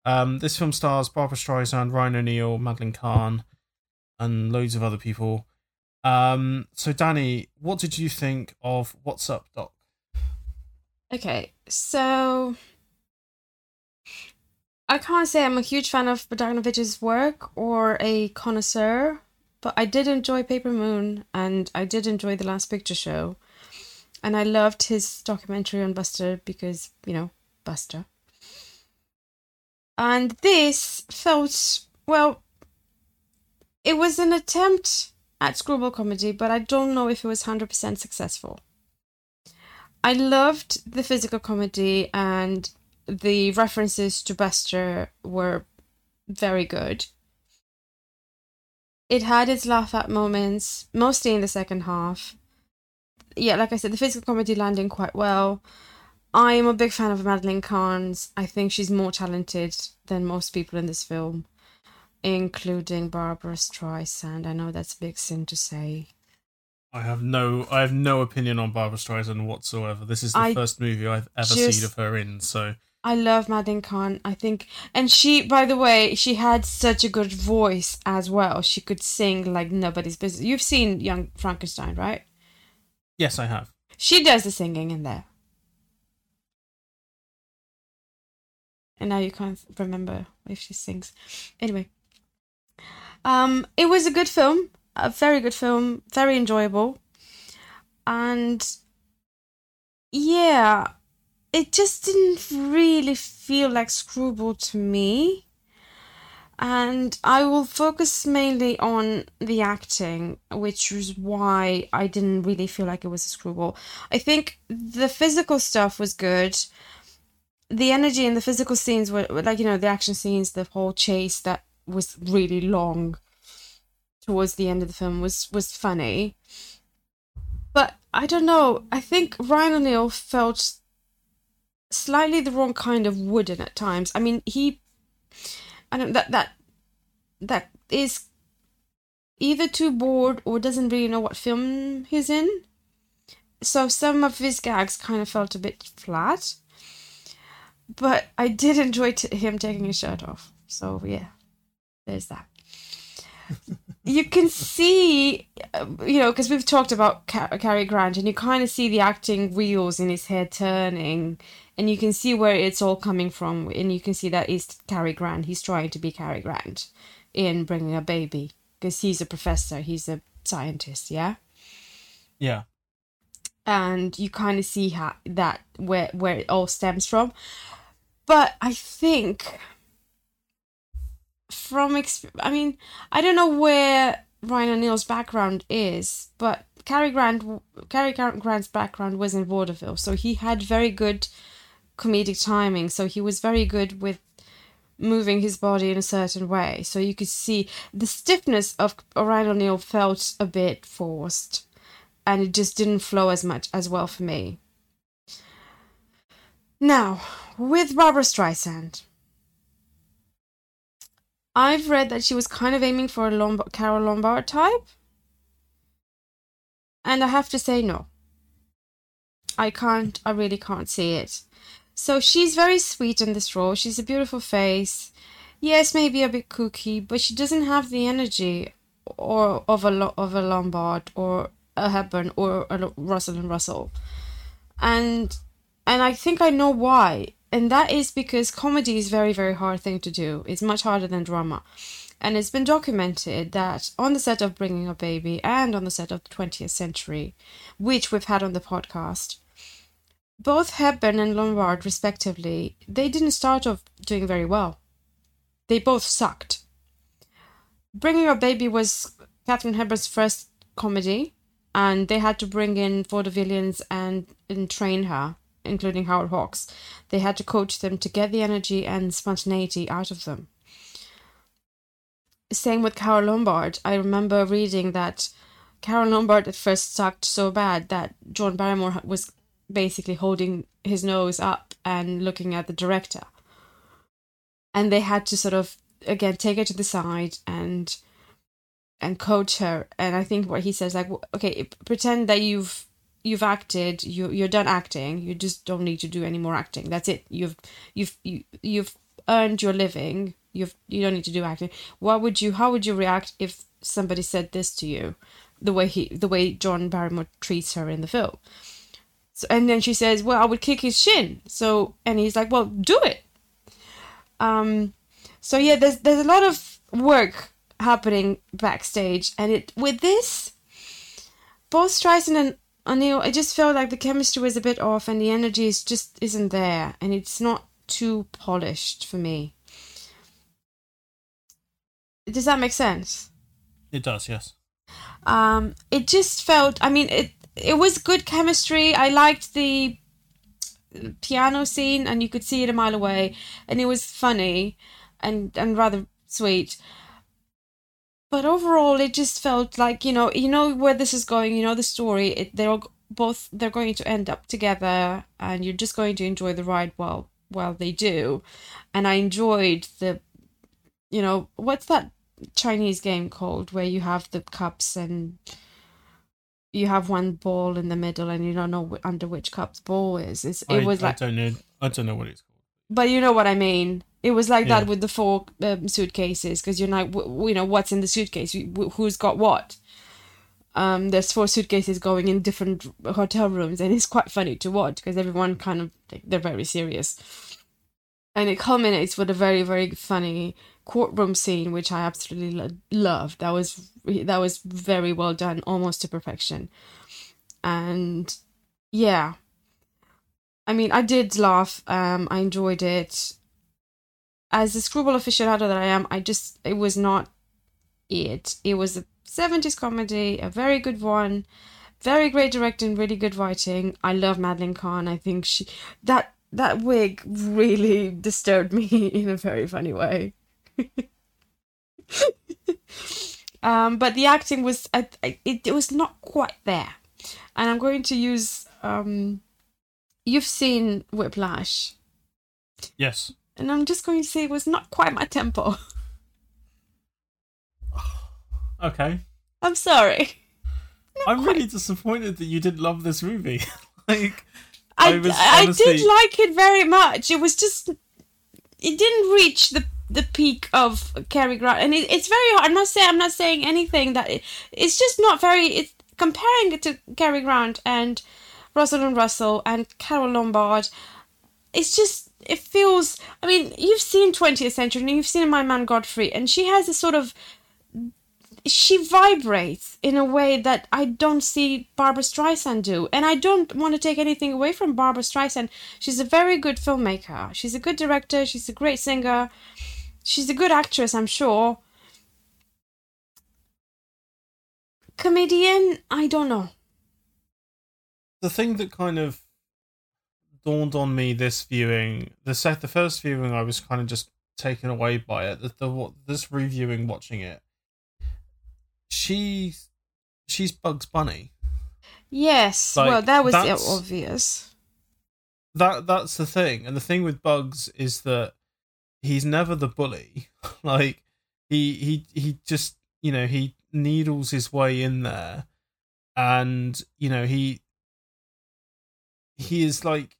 Um, this film stars Barbra Streisand, Ryan O'Neal, Madeline Kahn, and loads of other people. Um, so Danny, what did you think of What's Up, Doc? Okay, so I can't say I'm a huge fan of Bogdanovich's work or a connoisseur, but I did enjoy Paper Moon and I did enjoy The Last Picture Show. And I loved his documentary on Buster because, you know, Buster. And this felt, well, it was an attempt at screwball comedy, but I don't know if it was 100% successful. I loved the physical comedy and the references to Buster were very good. It had its laugh at moments, mostly in the second half. Yeah, like I said, the physical comedy landing quite well. I am a big fan of Madeline Kahns. I think she's more talented than most people in this film, including Barbra Streisand. I know that's a big sin to say. I have no, I have no opinion on Barbra Streisand whatsoever. This is the I first movie I've ever just- seen of her in. So I love Madeline Kahn. I think, and she, by the way, she had such a good voice as well. She could sing like nobody's business. You've seen Young Frankenstein, right? yes, I have. She does the singing in there. And now you can't remember if she sings. Anyway, um, it was a good film, a very good film, very enjoyable, and yeah, it just didn't really feel like Screwball to me. And I will focus mainly on the acting, which is why I didn't really feel like it was a screwball. I think the physical stuff was good. The energy in the physical scenes were like, you know, the action scenes, the whole chase that was really long towards the end of the film was was funny. But I don't know. I think Ryan O'Neal felt slightly the wrong kind of wooden at times. I mean, he I don't that that that is either too bored or doesn't really know what film he's in. So some of his gags kind of felt a bit flat. But I did enjoy t- him taking his shirt off. So yeah, there's that. you can see, Uh, you know, because we've talked about Ca- Cary Grant, and you kind of see the acting wheels in his head turning, and you can see where it's all coming from, and you can see that is Cary Grant. He's trying to be Cary Grant in bringing a baby because he's a professor, he's a scientist, yeah? Yeah, and you kind of see how that where where it all stems from. But i think from exp- i mean i don't know where ryan o'neal's background is but Cary Grant Cary Grant's background was in vaudeville so he had very good comedic timing so he was very good with moving his body in a certain way so you could see the stiffness of Ryan O'Neal felt a bit forced and it just didn't flow as much as well for me. Now, with Barbra Streisand, I've read that she was kind of aiming for a Carole Lombard type, and I have to say no. I can't, I really can't see it. So she's very sweet in this role. She's a beautiful face. Yes, maybe a bit kooky, but she doesn't have the energy or of a of a Lombard or a Hepburn or a Russell and Russell, and and I think I know why, and that is because comedy is very very hard thing to do. It's much harder than drama, and it's been documented that on the set of Bringing a Baby and on the set of the Twentieth Century, which we've had on the podcast, both Hepburn and Lombard respectively, they didn't start off doing very well. They both sucked. Bringing Up Baby was Katharine Hepburn's first comedy, and they had to bring in vaudevillians and, and train her, including Howard Hawks. They had to coach them to get the energy and spontaneity out of them. Same with Carole Lombard. I remember reading that Carole Lombard at first sucked so bad that John Barrymore was basically holding his nose up and looking at the director. And they had to sort of again take her to the side and and coach her. And I think what he says like, okay, pretend that you've you've acted, you you're done acting. You just don't need to do any more acting. That's it. You've you've you, you've earned your living. You've you don't need to do acting. What would you? How would you react if somebody said this to you? The way he, the way John Barrymore treats her in the film. So, and then she says, "Well, I would kick his shin." So, and he's like, "Well, do it." Um, so yeah, there's there's a lot of work happening backstage, and it with this, both Streisand and O'Neal, I just felt like the chemistry was a bit off, and the energy is just isn't there, and it's not too polished for me. Does that make sense? it does. Yes. um it just felt i mean it it was good chemistry i liked the piano scene and you could see it a mile away and it was funny and and rather sweet but overall it just felt like you know you know where this is going you know the story it, they're all both they're going to end up together and you're just going to enjoy the ride while while they do and i enjoyed the you know what's that chinese game called where you have the cups and you have one ball in the middle and you don't know under which cup the ball is it's, it I, was I like i don't know. I don't know what it's called. but you know what i mean it was like that with the four um, suitcases because you're like w- you know what's in the suitcase who's got what um, there's four suitcases going in different hotel rooms, and it's quite funny to watch because everyone kind of they're very serious, and it culminates with a very very funny courtroom scene, which I absolutely lo- loved. That was that was very well done, almost to perfection, and yeah, I mean, I did laugh. Um, I enjoyed it. As a screwball aficionado that I am, I just it was not it. It was a 70s comedy, a very good one, very great directing, really good writing. I love Madeline Kahn. I think she that that wig really disturbed me in a very funny way. um, but the acting was I, I, it, it was not quite there, and I'm going to use um, you've seen Whiplash, Yes. And I'm just going to say it was not quite my tempo. Okay. I'm sorry. I'm really disappointed that you didn't love this movie. like, I, I was I honestly- did like it very much. It was just it didn't reach the the peak of Cary Grant, and it, it's very hard. I'm not saying I'm not saying anything that it, it's just not very. It's comparing it to Cary Grant and Rosalind Russell and Carole Lombard. It's just it feels. I mean, you've seen 20th Century and you've seen My Man Godfrey, and she has a sort of she vibrates in a way that I don't see Barbra Streisand do. And I don't want to take anything away from Barbra Streisand. She's a very good filmmaker. She's a good director. She's a great singer. She's a good actress, I'm sure. Comedian, I don't know. the thing that kind of dawned on me this viewing, the set, the first viewing, I was kind of just taken away by it. The, the this reviewing, watching it, she's she's Bugs Bunny. Yes, Like, well, that was obvious. That that's the thing, and the thing with Bugs is that he's never the bully. like he he he just you know he needles his way in there, and you know he he is like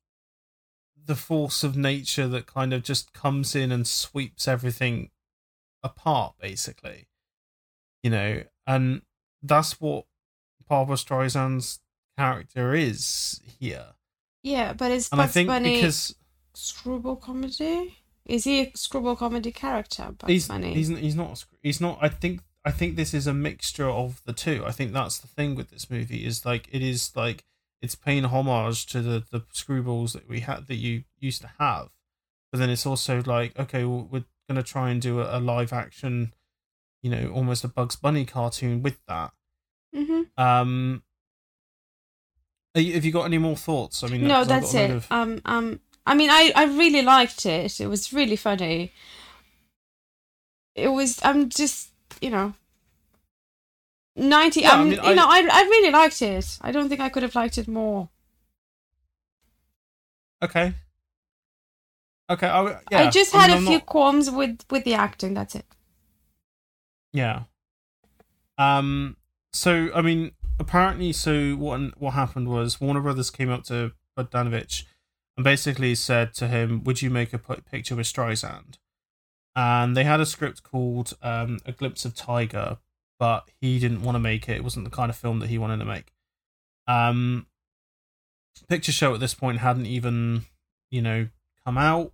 the force of nature that kind of just comes in and sweeps everything apart, basically. You know, and that's what Barbra Streisand's character is here. Yeah, but it's And I think Bunny because screwball comedy? Is he a screwball comedy character? Bugs he's Bunny. he's he's not he's not. I think I think this is a mixture of the two. I think that's the thing with this movie is like it is like it's paying homage to the the screwballs that we had that you used to have, but then it's also like okay, well, we're gonna try and do a, a live action, you know, almost a Bugs Bunny cartoon with that. hmm Um, you- have you got any more thoughts? I mean, no, that's it. of- Um, um, I mean, I, I really liked it. It was really funny. It was. I'm just, you know, ninety. Yeah, I um, mean, you know, I- I I really liked it. I don't think I could have liked it more. Okay. Okay. I, yeah, I just I had mean, a I'm few not- qualms with with the acting. That's it. Yeah. Um. So I mean, apparently, so what what happened was Warner Brothers came up to Bogdanovich and basically said to him, "Would you make a picture with Streisand?" And they had a script called um, "A Glimpse of Tiger," but he didn't want to make it. It wasn't the kind of film that he wanted to make. Um, picture show at this point hadn't even, you know, come out.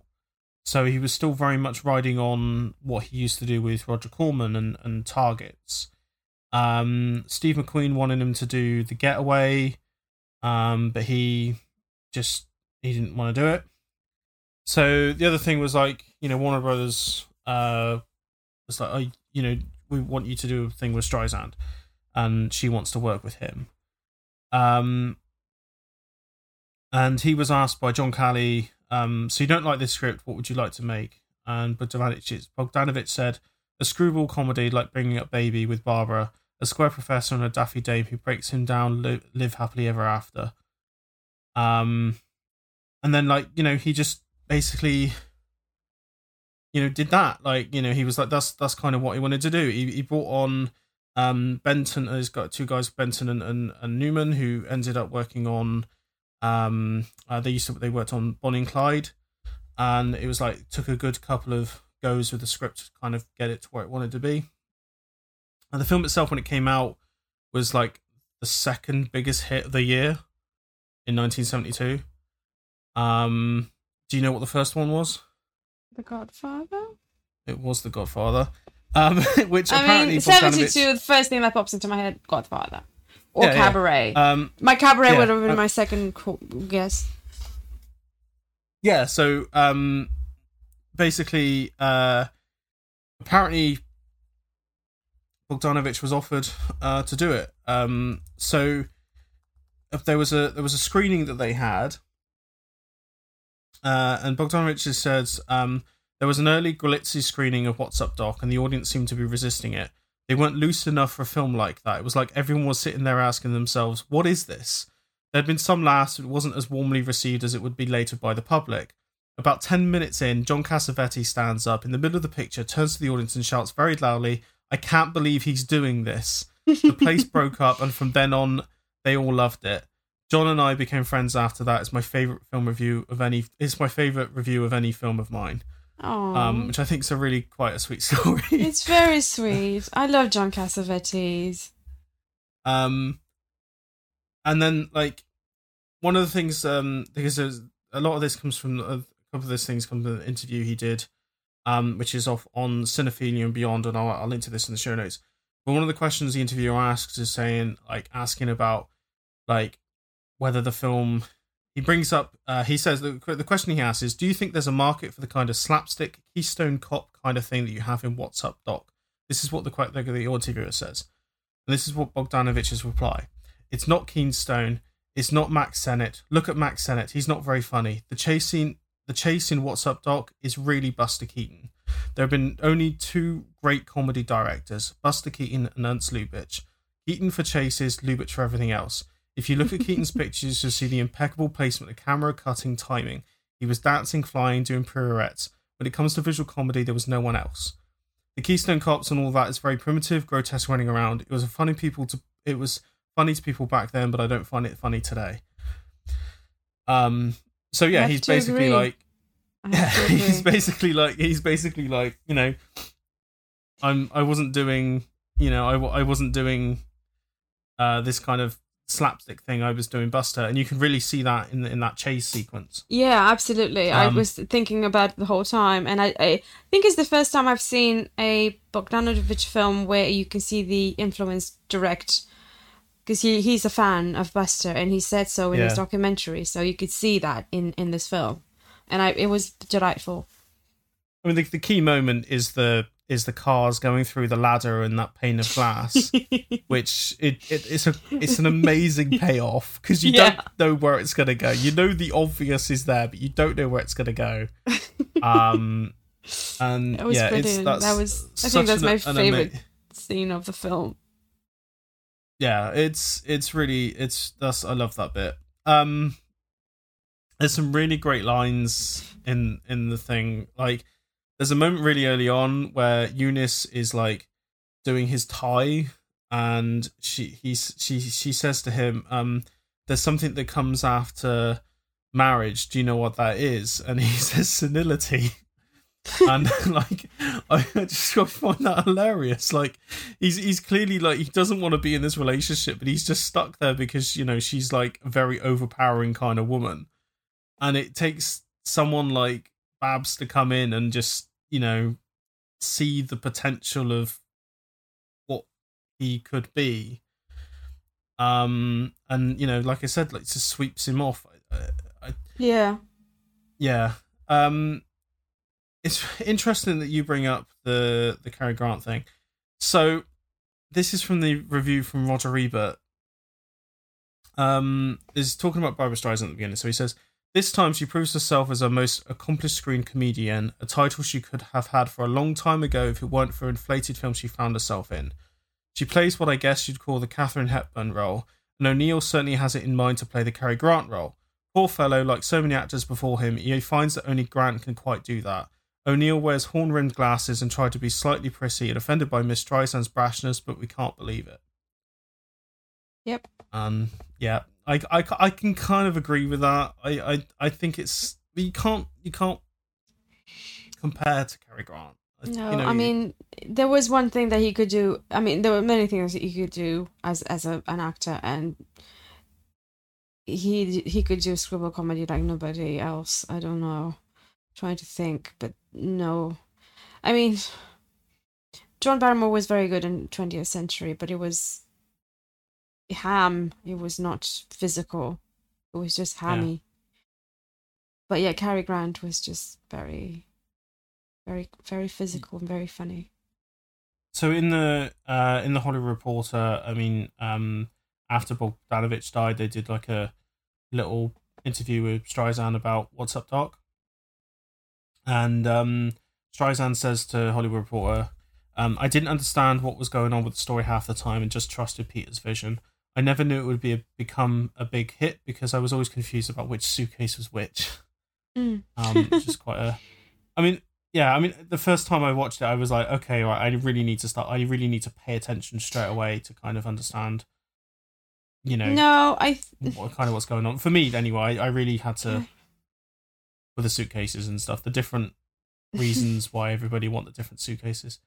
So he was still very much riding on what he used to do with Roger Corman and, and Targets. Um, Steve McQueen wanted him to do The Getaway, um, but he just he didn't want to do it. So the other thing was like, you know, Warner Brothers uh, was like, oh, you know, we want you to do a thing with Streisand, and she wants to work with him. Um, and he was asked by John Calley, um, so you don't like this script, what would you like to make? And Bogdanovich, Bogdanovich said, a screwball comedy like Bringing Up Baby with Barbara, a square professor and a daffy dame who breaks him down, li- live happily ever after. Um, and then like you know he just basically you know did that. Like you know he was like that's that's kind of what he wanted to do. He, he brought on um benton he's got two guys benton and, and, and newman who ended up working on um uh, they used to they worked on bonnie and clyde. And it was like took a good couple of goes with the script to kind of get it to where it wanted to be. And the film itself when it came out was like the second biggest hit of the year in 1972 um do you know what the first one was The Godfather. it was The Godfather, um, which I apparently mean, Bogdanovich- seventy-two. The first thing that pops into my head, Godfather, or Yeah, yeah. Cabaret. Um, my Cabaret yeah, would have been uh, my second guess. yeah, so um, basically, uh, apparently Bogdanovich was offered uh, to do it. Um, so if there was a there was a screening that they had, uh, and Bogdanovich has said um, there was an early glitzy screening of What's Up Doc, and the audience seemed to be resisting it. They weren't loose enough for a film like that. It was like everyone was sitting there asking themselves, "What is this?" There had been some laughs, but it wasn't as warmly received as it would be later by the public. About 10 minutes in, John Cassavetes stands up in the middle of the picture, turns to the audience, and shouts very loudly, I can't believe he's doing this. The place broke up, and from then on, they all loved it. John and I became friends after that. It's my favorite film review of any. It's my favorite review of any film of mine, Oh, um, which I think is a really quite a sweet story. it's very sweet. I love John Cassavetes. Um, and then like one of the things, um, because there's a lot of this comes from a couple of those things come from the interview he did, um, which is off on Cinephilia and Beyond, and I'll, I'll link to this in the show notes. But one of the questions the interviewer asks is saying like asking about like whether the film he brings up uh, he says the, the question he asks is do you think there's a market for the kind of slapstick keystone cop kind of thing that you have in what's up doc? This is what the the, the interviewer says. And this is what bogdanovich's reply. It's not keystone. It's not max sennett. Look at max sennett. He's not very funny. The chase scene the chase in what's up doc is really buster keaton. There have been only two great comedy directors buster keaton and ernst lubitsch. Keaton for chases lubitsch for everything else if you look at Keaton's pictures, you'll see the impeccable placement of camera, cutting, timing. He was dancing, flying, doing pirouettes. When it comes to visual comedy, there was no one else. The Keystone Cops and all that is very primitive, grotesque running around. It was a funny people to it was funny to people back then, but I don't find it funny today. Um so yeah, he's basically agree. like to he's basically like he's basically like you know i'm i wasn't doing you know I I wasn't doing uh this kind of slapstick thing i was doing buster and you can really see that in in that chase sequence Yeah, absolutely. I Um, was thinking about it the whole time, and I, I think it's the first time I've seen a Bogdanovich film where you can see the influence direct, because he he's a fan of Buster, and he said so in his documentary. So you could see that in in this film, and I it was delightful. i mean the, the key moment is the is the cars going through the ladder and that pane of glass which it, it it's a it's an amazing payoff because you Yeah. don't know where it's gonna go. You know the obvious is there, but you don't know where it's gonna go. Um, and It was yeah, brilliant. That was- I think that's an- my an ama- favorite Scene of the film. yeah, it's it's really it's that's I love that bit. Um, there's some really great lines in in the thing. Like, there's a moment really early on where Eunice is like doing his tie, and she he's she she says to him, um, "There's something that comes after marriage. Do you know what that is?" And he says, "Senility." and like I just I find that hilarious. Like he's he's clearly like he doesn't want to be in this relationship, but he's just stuck there because you know she's like a very overpowering kind of woman, and it takes someone like Babs to come in and just you know see the potential of what he could be. Um, and you know, like I said, like it just sweeps him off. I, I, Yeah. yeah. Um it's interesting that you bring up the the Cary Grant thing. So this is from the review from Roger Ebert. Um is talking about Barbra Streisand at the beginning. So he says this time she proves herself as a most accomplished screen comedian, a title she could have had for a long time ago if it weren't for inflated films she found herself in. She plays what I guess you'd call the Katharine Hepburn role, and O'Neal certainly has it in mind to play the Cary Grant role. Poor fellow, like so many actors before him, he finds that only Grant can quite do that. O'Neal wears horn rimmed glasses and tried to be slightly prissy and offended by Miss Streisand's brashness, but we can't believe it. Yep. Um, yeah, I, I, I can kind of agree with that. I, I, I think it's you can't you can't compare to Cary Grant. No, You know, I mean there was one thing that he could do. I mean, there were many things that he could do as as a, an actor, and he he could do screwball comedy like nobody else. I don't know. trying to think, but no. I mean, John Barrymore was very good in 20th century, but it was ham. It was not physical. It was just hammy. But yeah, Cary Grant was just very, very, very physical and very funny. So in the uh in the Hollywood Reporter, I mean, um, after Bogdanovich died, they did like a little interview with Streisand about what's up, Doc. And um, Streisand says to Hollywood Reporter, um, "I didn't understand what was going on with the story half the time, and just trusted Peter's vision. I never knew it would be a, become a big hit because I was always confused about which suitcase was which." Mm. um, which is quite a. I mean, yeah, I mean, the first time I watched it, I was like, okay, right, I really need to start. I really need to pay attention straight away to kind of understand, you know, No, I. what kind of what's going on. For me, anyway, I really had to with the suitcases and stuff. The different reasons why everybody want the different suitcases.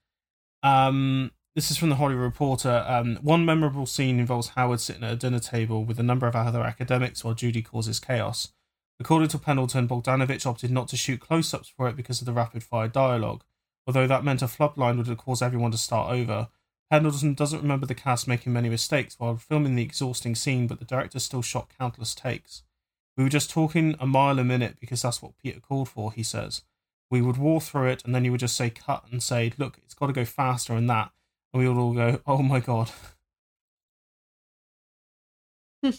Um, this is from the Hollywood Reporter. Um, one memorable scene involves Howard sitting at a dinner table with a number of other academics while Judy causes chaos. According to Pendleton, Bogdanovich opted not to shoot close ups for it because of the rapid fire dialogue. Although that meant a flub line would have caused everyone to start over. Pendleton doesn't remember the cast making many mistakes while filming the exhausting scene, but the director still shot countless takes. We were just talking a mile a minute because that's what Peter called for, he says. We would war through it, and then you would just say cut and say, look, it's got to go faster and that. And we would all go, oh my god. it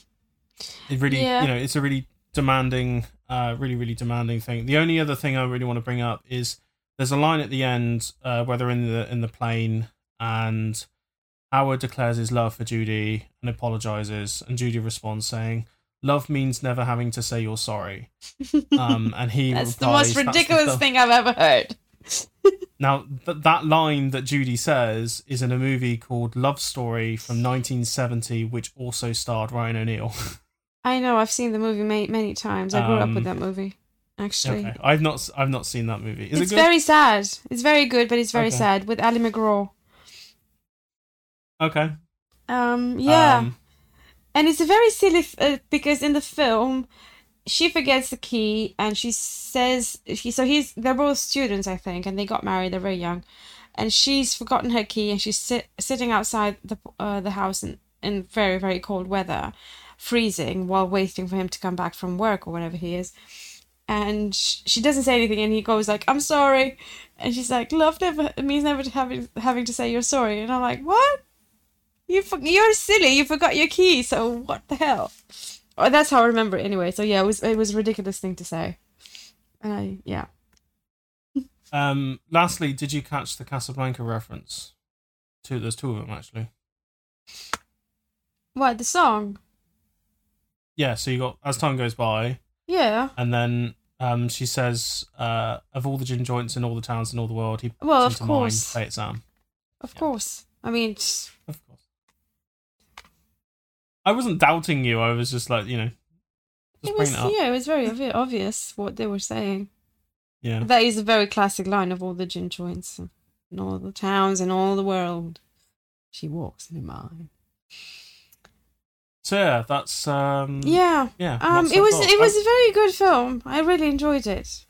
really, Yeah. you know, it's a really demanding, uh, really, really demanding thing. The only other thing I really want to bring up is there's a line at the end uh, where they're in the in the plane and Howard declares his love for Judy and apologizes, and Judy responds saying, "Love means never having to say you're sorry." Um, and he That's the most "That's ridiculous stuff-" thing I've ever heard. Now, th- that line that Judy says is in a movie called Love Story from 1970, which also starred Ryan O'Neal. I know. I've seen the movie many, many times. I grew up with Um, that movie. Actually, okay, I've not, I've not seen that movie. Is it's it good? very sad. It's very good, but it's very Okay. sad with Ali MacGraw. okay. Um, yeah, Um, and it's a very silly f- uh, because in the film, she forgets the key and she says she. So he's they're both students, I think, and they got married. They're very young, and she's forgotten her key and she's sit, sitting outside the uh, the house in in very very cold weather, freezing while waiting for him to come back from work or whatever he is. And she doesn't say anything, and he goes like, "I'm sorry," and she's like, "Love never means never having having to say you're sorry," and I'm like, "What? You you're silly. You forgot your key. So what the hell?" Oh, that's how I remember it anyway. So yeah, it was it was a ridiculous thing to say. And I yeah. um, lastly, did you catch the Casablanca reference? Two, there's two of them actually. What the song? Yeah, so you got as time goes by, Yeah. and then um, she says, uh, "Of all the gin joints in all the towns in all the world, he Well, of course. Play it, Sam." Of Yeah. course. I mean, Of course. I wasn't doubting you. I was just like, you know, it was it yeah, it was very obvi- obvious what they were saying. Yeah. That is a very classic line of all the gin joints in all the towns in all the world. She walks in a mine. So yeah, that's um. Yeah. Yeah. Um, it was it was a very good film. I really enjoyed it.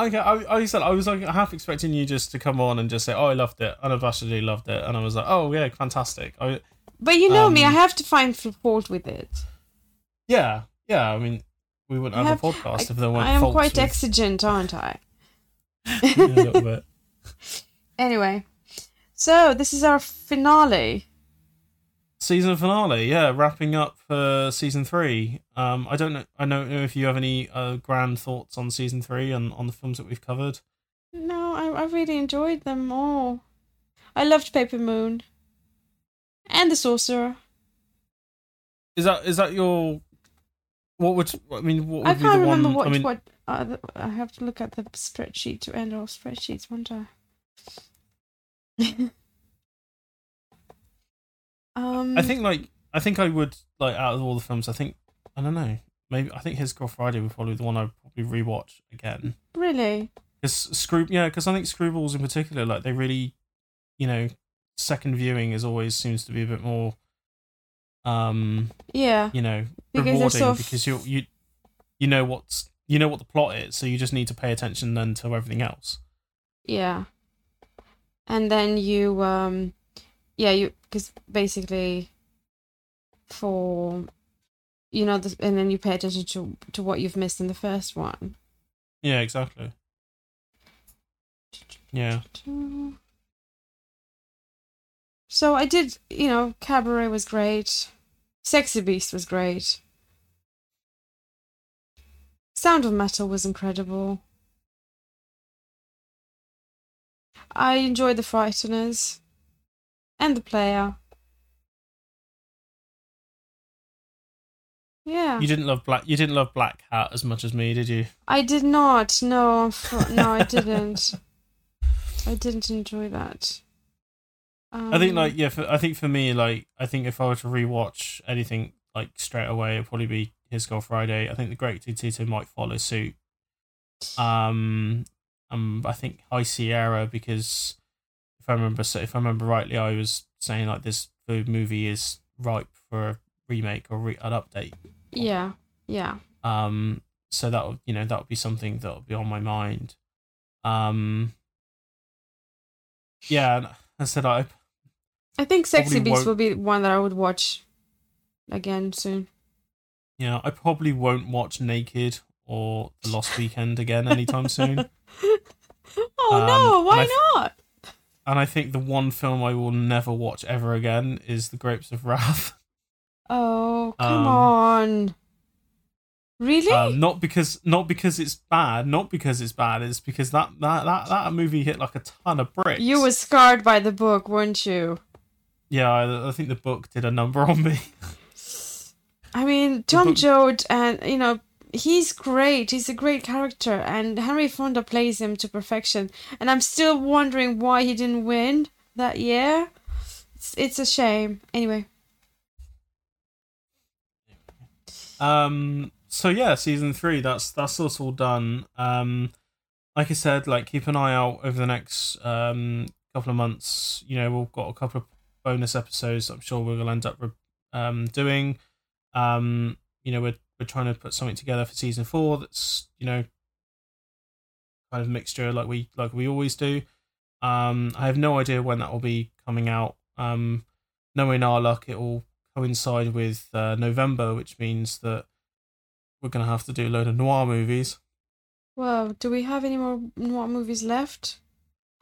I, I, I said I was like half expecting you just to come on and just say, "Oh, I loved it, unabashedly loved it," and I was like, "Oh yeah, fantastic." I, But you know me, I Um, have to find fault with it. yeah, yeah. I mean, we wouldn't have, have- a podcast if there weren't I am quite with- exigent, aren't I? yeah, a little bit. Anyway, so this is our finale. Season finale, yeah, wrapping up for season three. Um, I don't know. I don't know if you have any uh, grand thoughts on season three and on the films that we've covered. No, I, I really enjoyed them all. I loved Paper Moon. And The Sorcerer. Is that is that your what would I mean? What would I can't the remember one? what I mean, what uh, I have to look at the spreadsheet to end all spreadsheets, won't I? um, I think like I think I would like out of all the films. I think I don't know. Maybe I think His Girl Friday would probably be the one I'd probably rewatch again. really. Because Screw, yeah, because I think Screwballs in particular, like they really, you know, second viewing is always seems to be a bit more, um, Yeah, you know, Because rewarding sort of- because you you you know what's you know what the plot is, so you just need to pay attention then to everything else. yeah. And then you, um, yeah, you because basically, for, you know, the, and then you pay attention to to what you've missed in the first one. Yeah, exactly. Yeah, So I did, you know, Cabaret was great. Sexy Beast was great. Sound of Metal was incredible. I enjoyed The Frighteners and The Player. Yeah. you didn't love black. You didn't love Black Hat as much as me, did you? I did not. No, no, I didn't. I didn't enjoy that. Um, I think like yeah, for, I think for me like I think if I were to rewatch anything like straight away, it'd probably be His Girl Friday. I think The Great Tutito might follow suit. Um, um, I think High Sierra because I remember so if I remember rightly, I was saying like this the movie is ripe for a remake or re- an update. Yeah, yeah. Um, so that would you know that would be something that would be on my mind. Um, yeah, I said I I think Sexy Beast won't- be one that I would watch again soon. Yeah, I probably won't watch Naked or The Lost Weekend again anytime soon. oh Um, no, why not? And I think the one film I will never watch ever again is The Grapes of Wrath. Oh, come um, on. Really? Um, not because not because it's bad, not because it's bad. It's because that that that, that movie hit like a ton of bricks. you were scarred by the book, weren't you? yeah. I, I think the book did a number on me. I mean, Tom Joad, and you know, he's great. He's a great character, and Henry Fonda plays him to perfection. And I'm still wondering why he didn't win that year. It's, it's a shame. Anyway, Um. So yeah, season three. That's that's that's all done. Um, like I said, like keep an eye out over the next um couple of months. You know, we've got a couple of bonus episodes. I'm sure we'll end up re- um doing. Um, you know, we're we're trying to put something together for season four. That's you know, kind of mixture like we like we always do. Um, I have no idea when that will be coming out. Um, knowing our luck, it will coincide with uh, November, which means that we're going to have to do a load of noir movies. well, do we have any more noir movies left?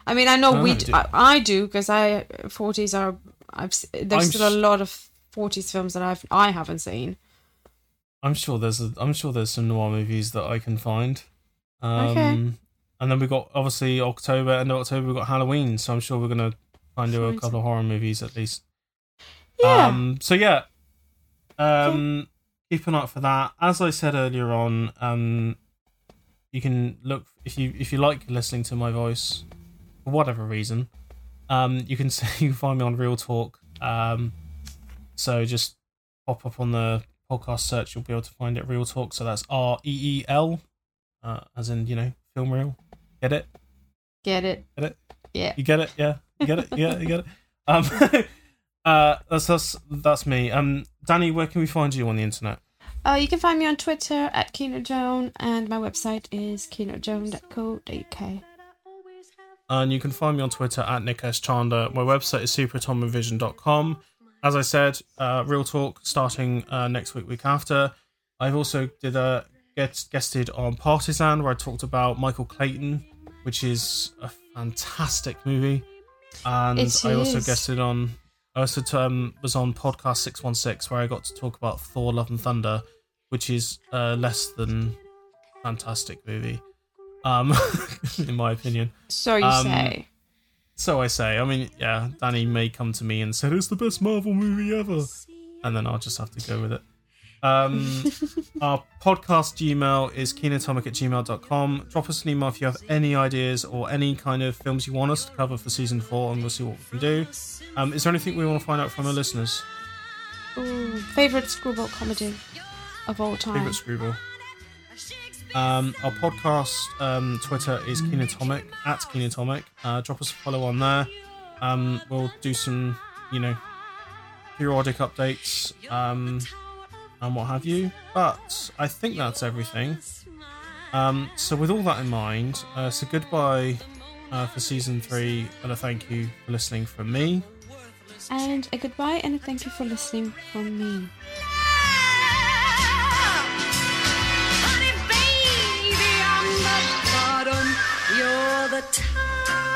I mean, I know I we. don't d- know, I, I do because I forties are. I've there's I'm still a lot of forties films that I've I haven't seen. I'm sure there's a, I'm sure there's some noir movies that I can find. Um, Okay. And then we got obviously October, end of October we got Halloween, so I'm sure we're gonna try and do a couple of horror movies at least. Yeah. Um, so yeah, um, keep an eye out for that. As I said earlier on, um, you can look if you if you like listening to my voice for whatever reason. Um, you can say you can find me on Reel Talk. Um, so just pop up on the podcast search, you'll be able to find it. Reel Talk. So that's R E E L, uh, as in you know film reel. Get it? Get it? Get it? Yeah. You get it? Yeah. You get it? Yeah, you get it. Um, uh, that's that's that's me. Um, Danny, where can we find you on the internet? Uh, you can find me on Twitter at Joan, and my website is kenojoan.co.uk. And you can find me on Twitter at Nick S. Chanda. My website is superatomovision.com. As I said, uh, Reel Talk starting uh, next week, week after. I've also did a get guested on Partisan where I talked about Michael Clayton, which is a fantastic movie. And It I also is. guested on I also um, was on podcast six one six where I got to talk about Thor: Love and Thunder, which is a less than fantastic movie. Um, in my opinion. So you Um, say. So I say. I mean, yeah, Danny may come to me and say it's the best Marvel movie ever, and then I'll just have to go with it. Um, our podcast Gmail is keenatomic at gmail.com. Drop us an email if you have any ideas or any kind of films you want us to cover for season four, and we'll see what we can do. Um, is there anything we want to find out from our listeners? Ooh, favorite screwball comedy of all time. Favorite screwball. Um, our podcast um, Twitter is Keenatomic at Keenatomic. Uh, drop us a follow on there. Um, we'll do some, you know, periodic updates um, and what have you. But I think that's everything. Um, so with all that in mind, uh, so goodbye uh, for season three, and a thank you for listening from me. And a goodbye and a thank you for listening from me. the time.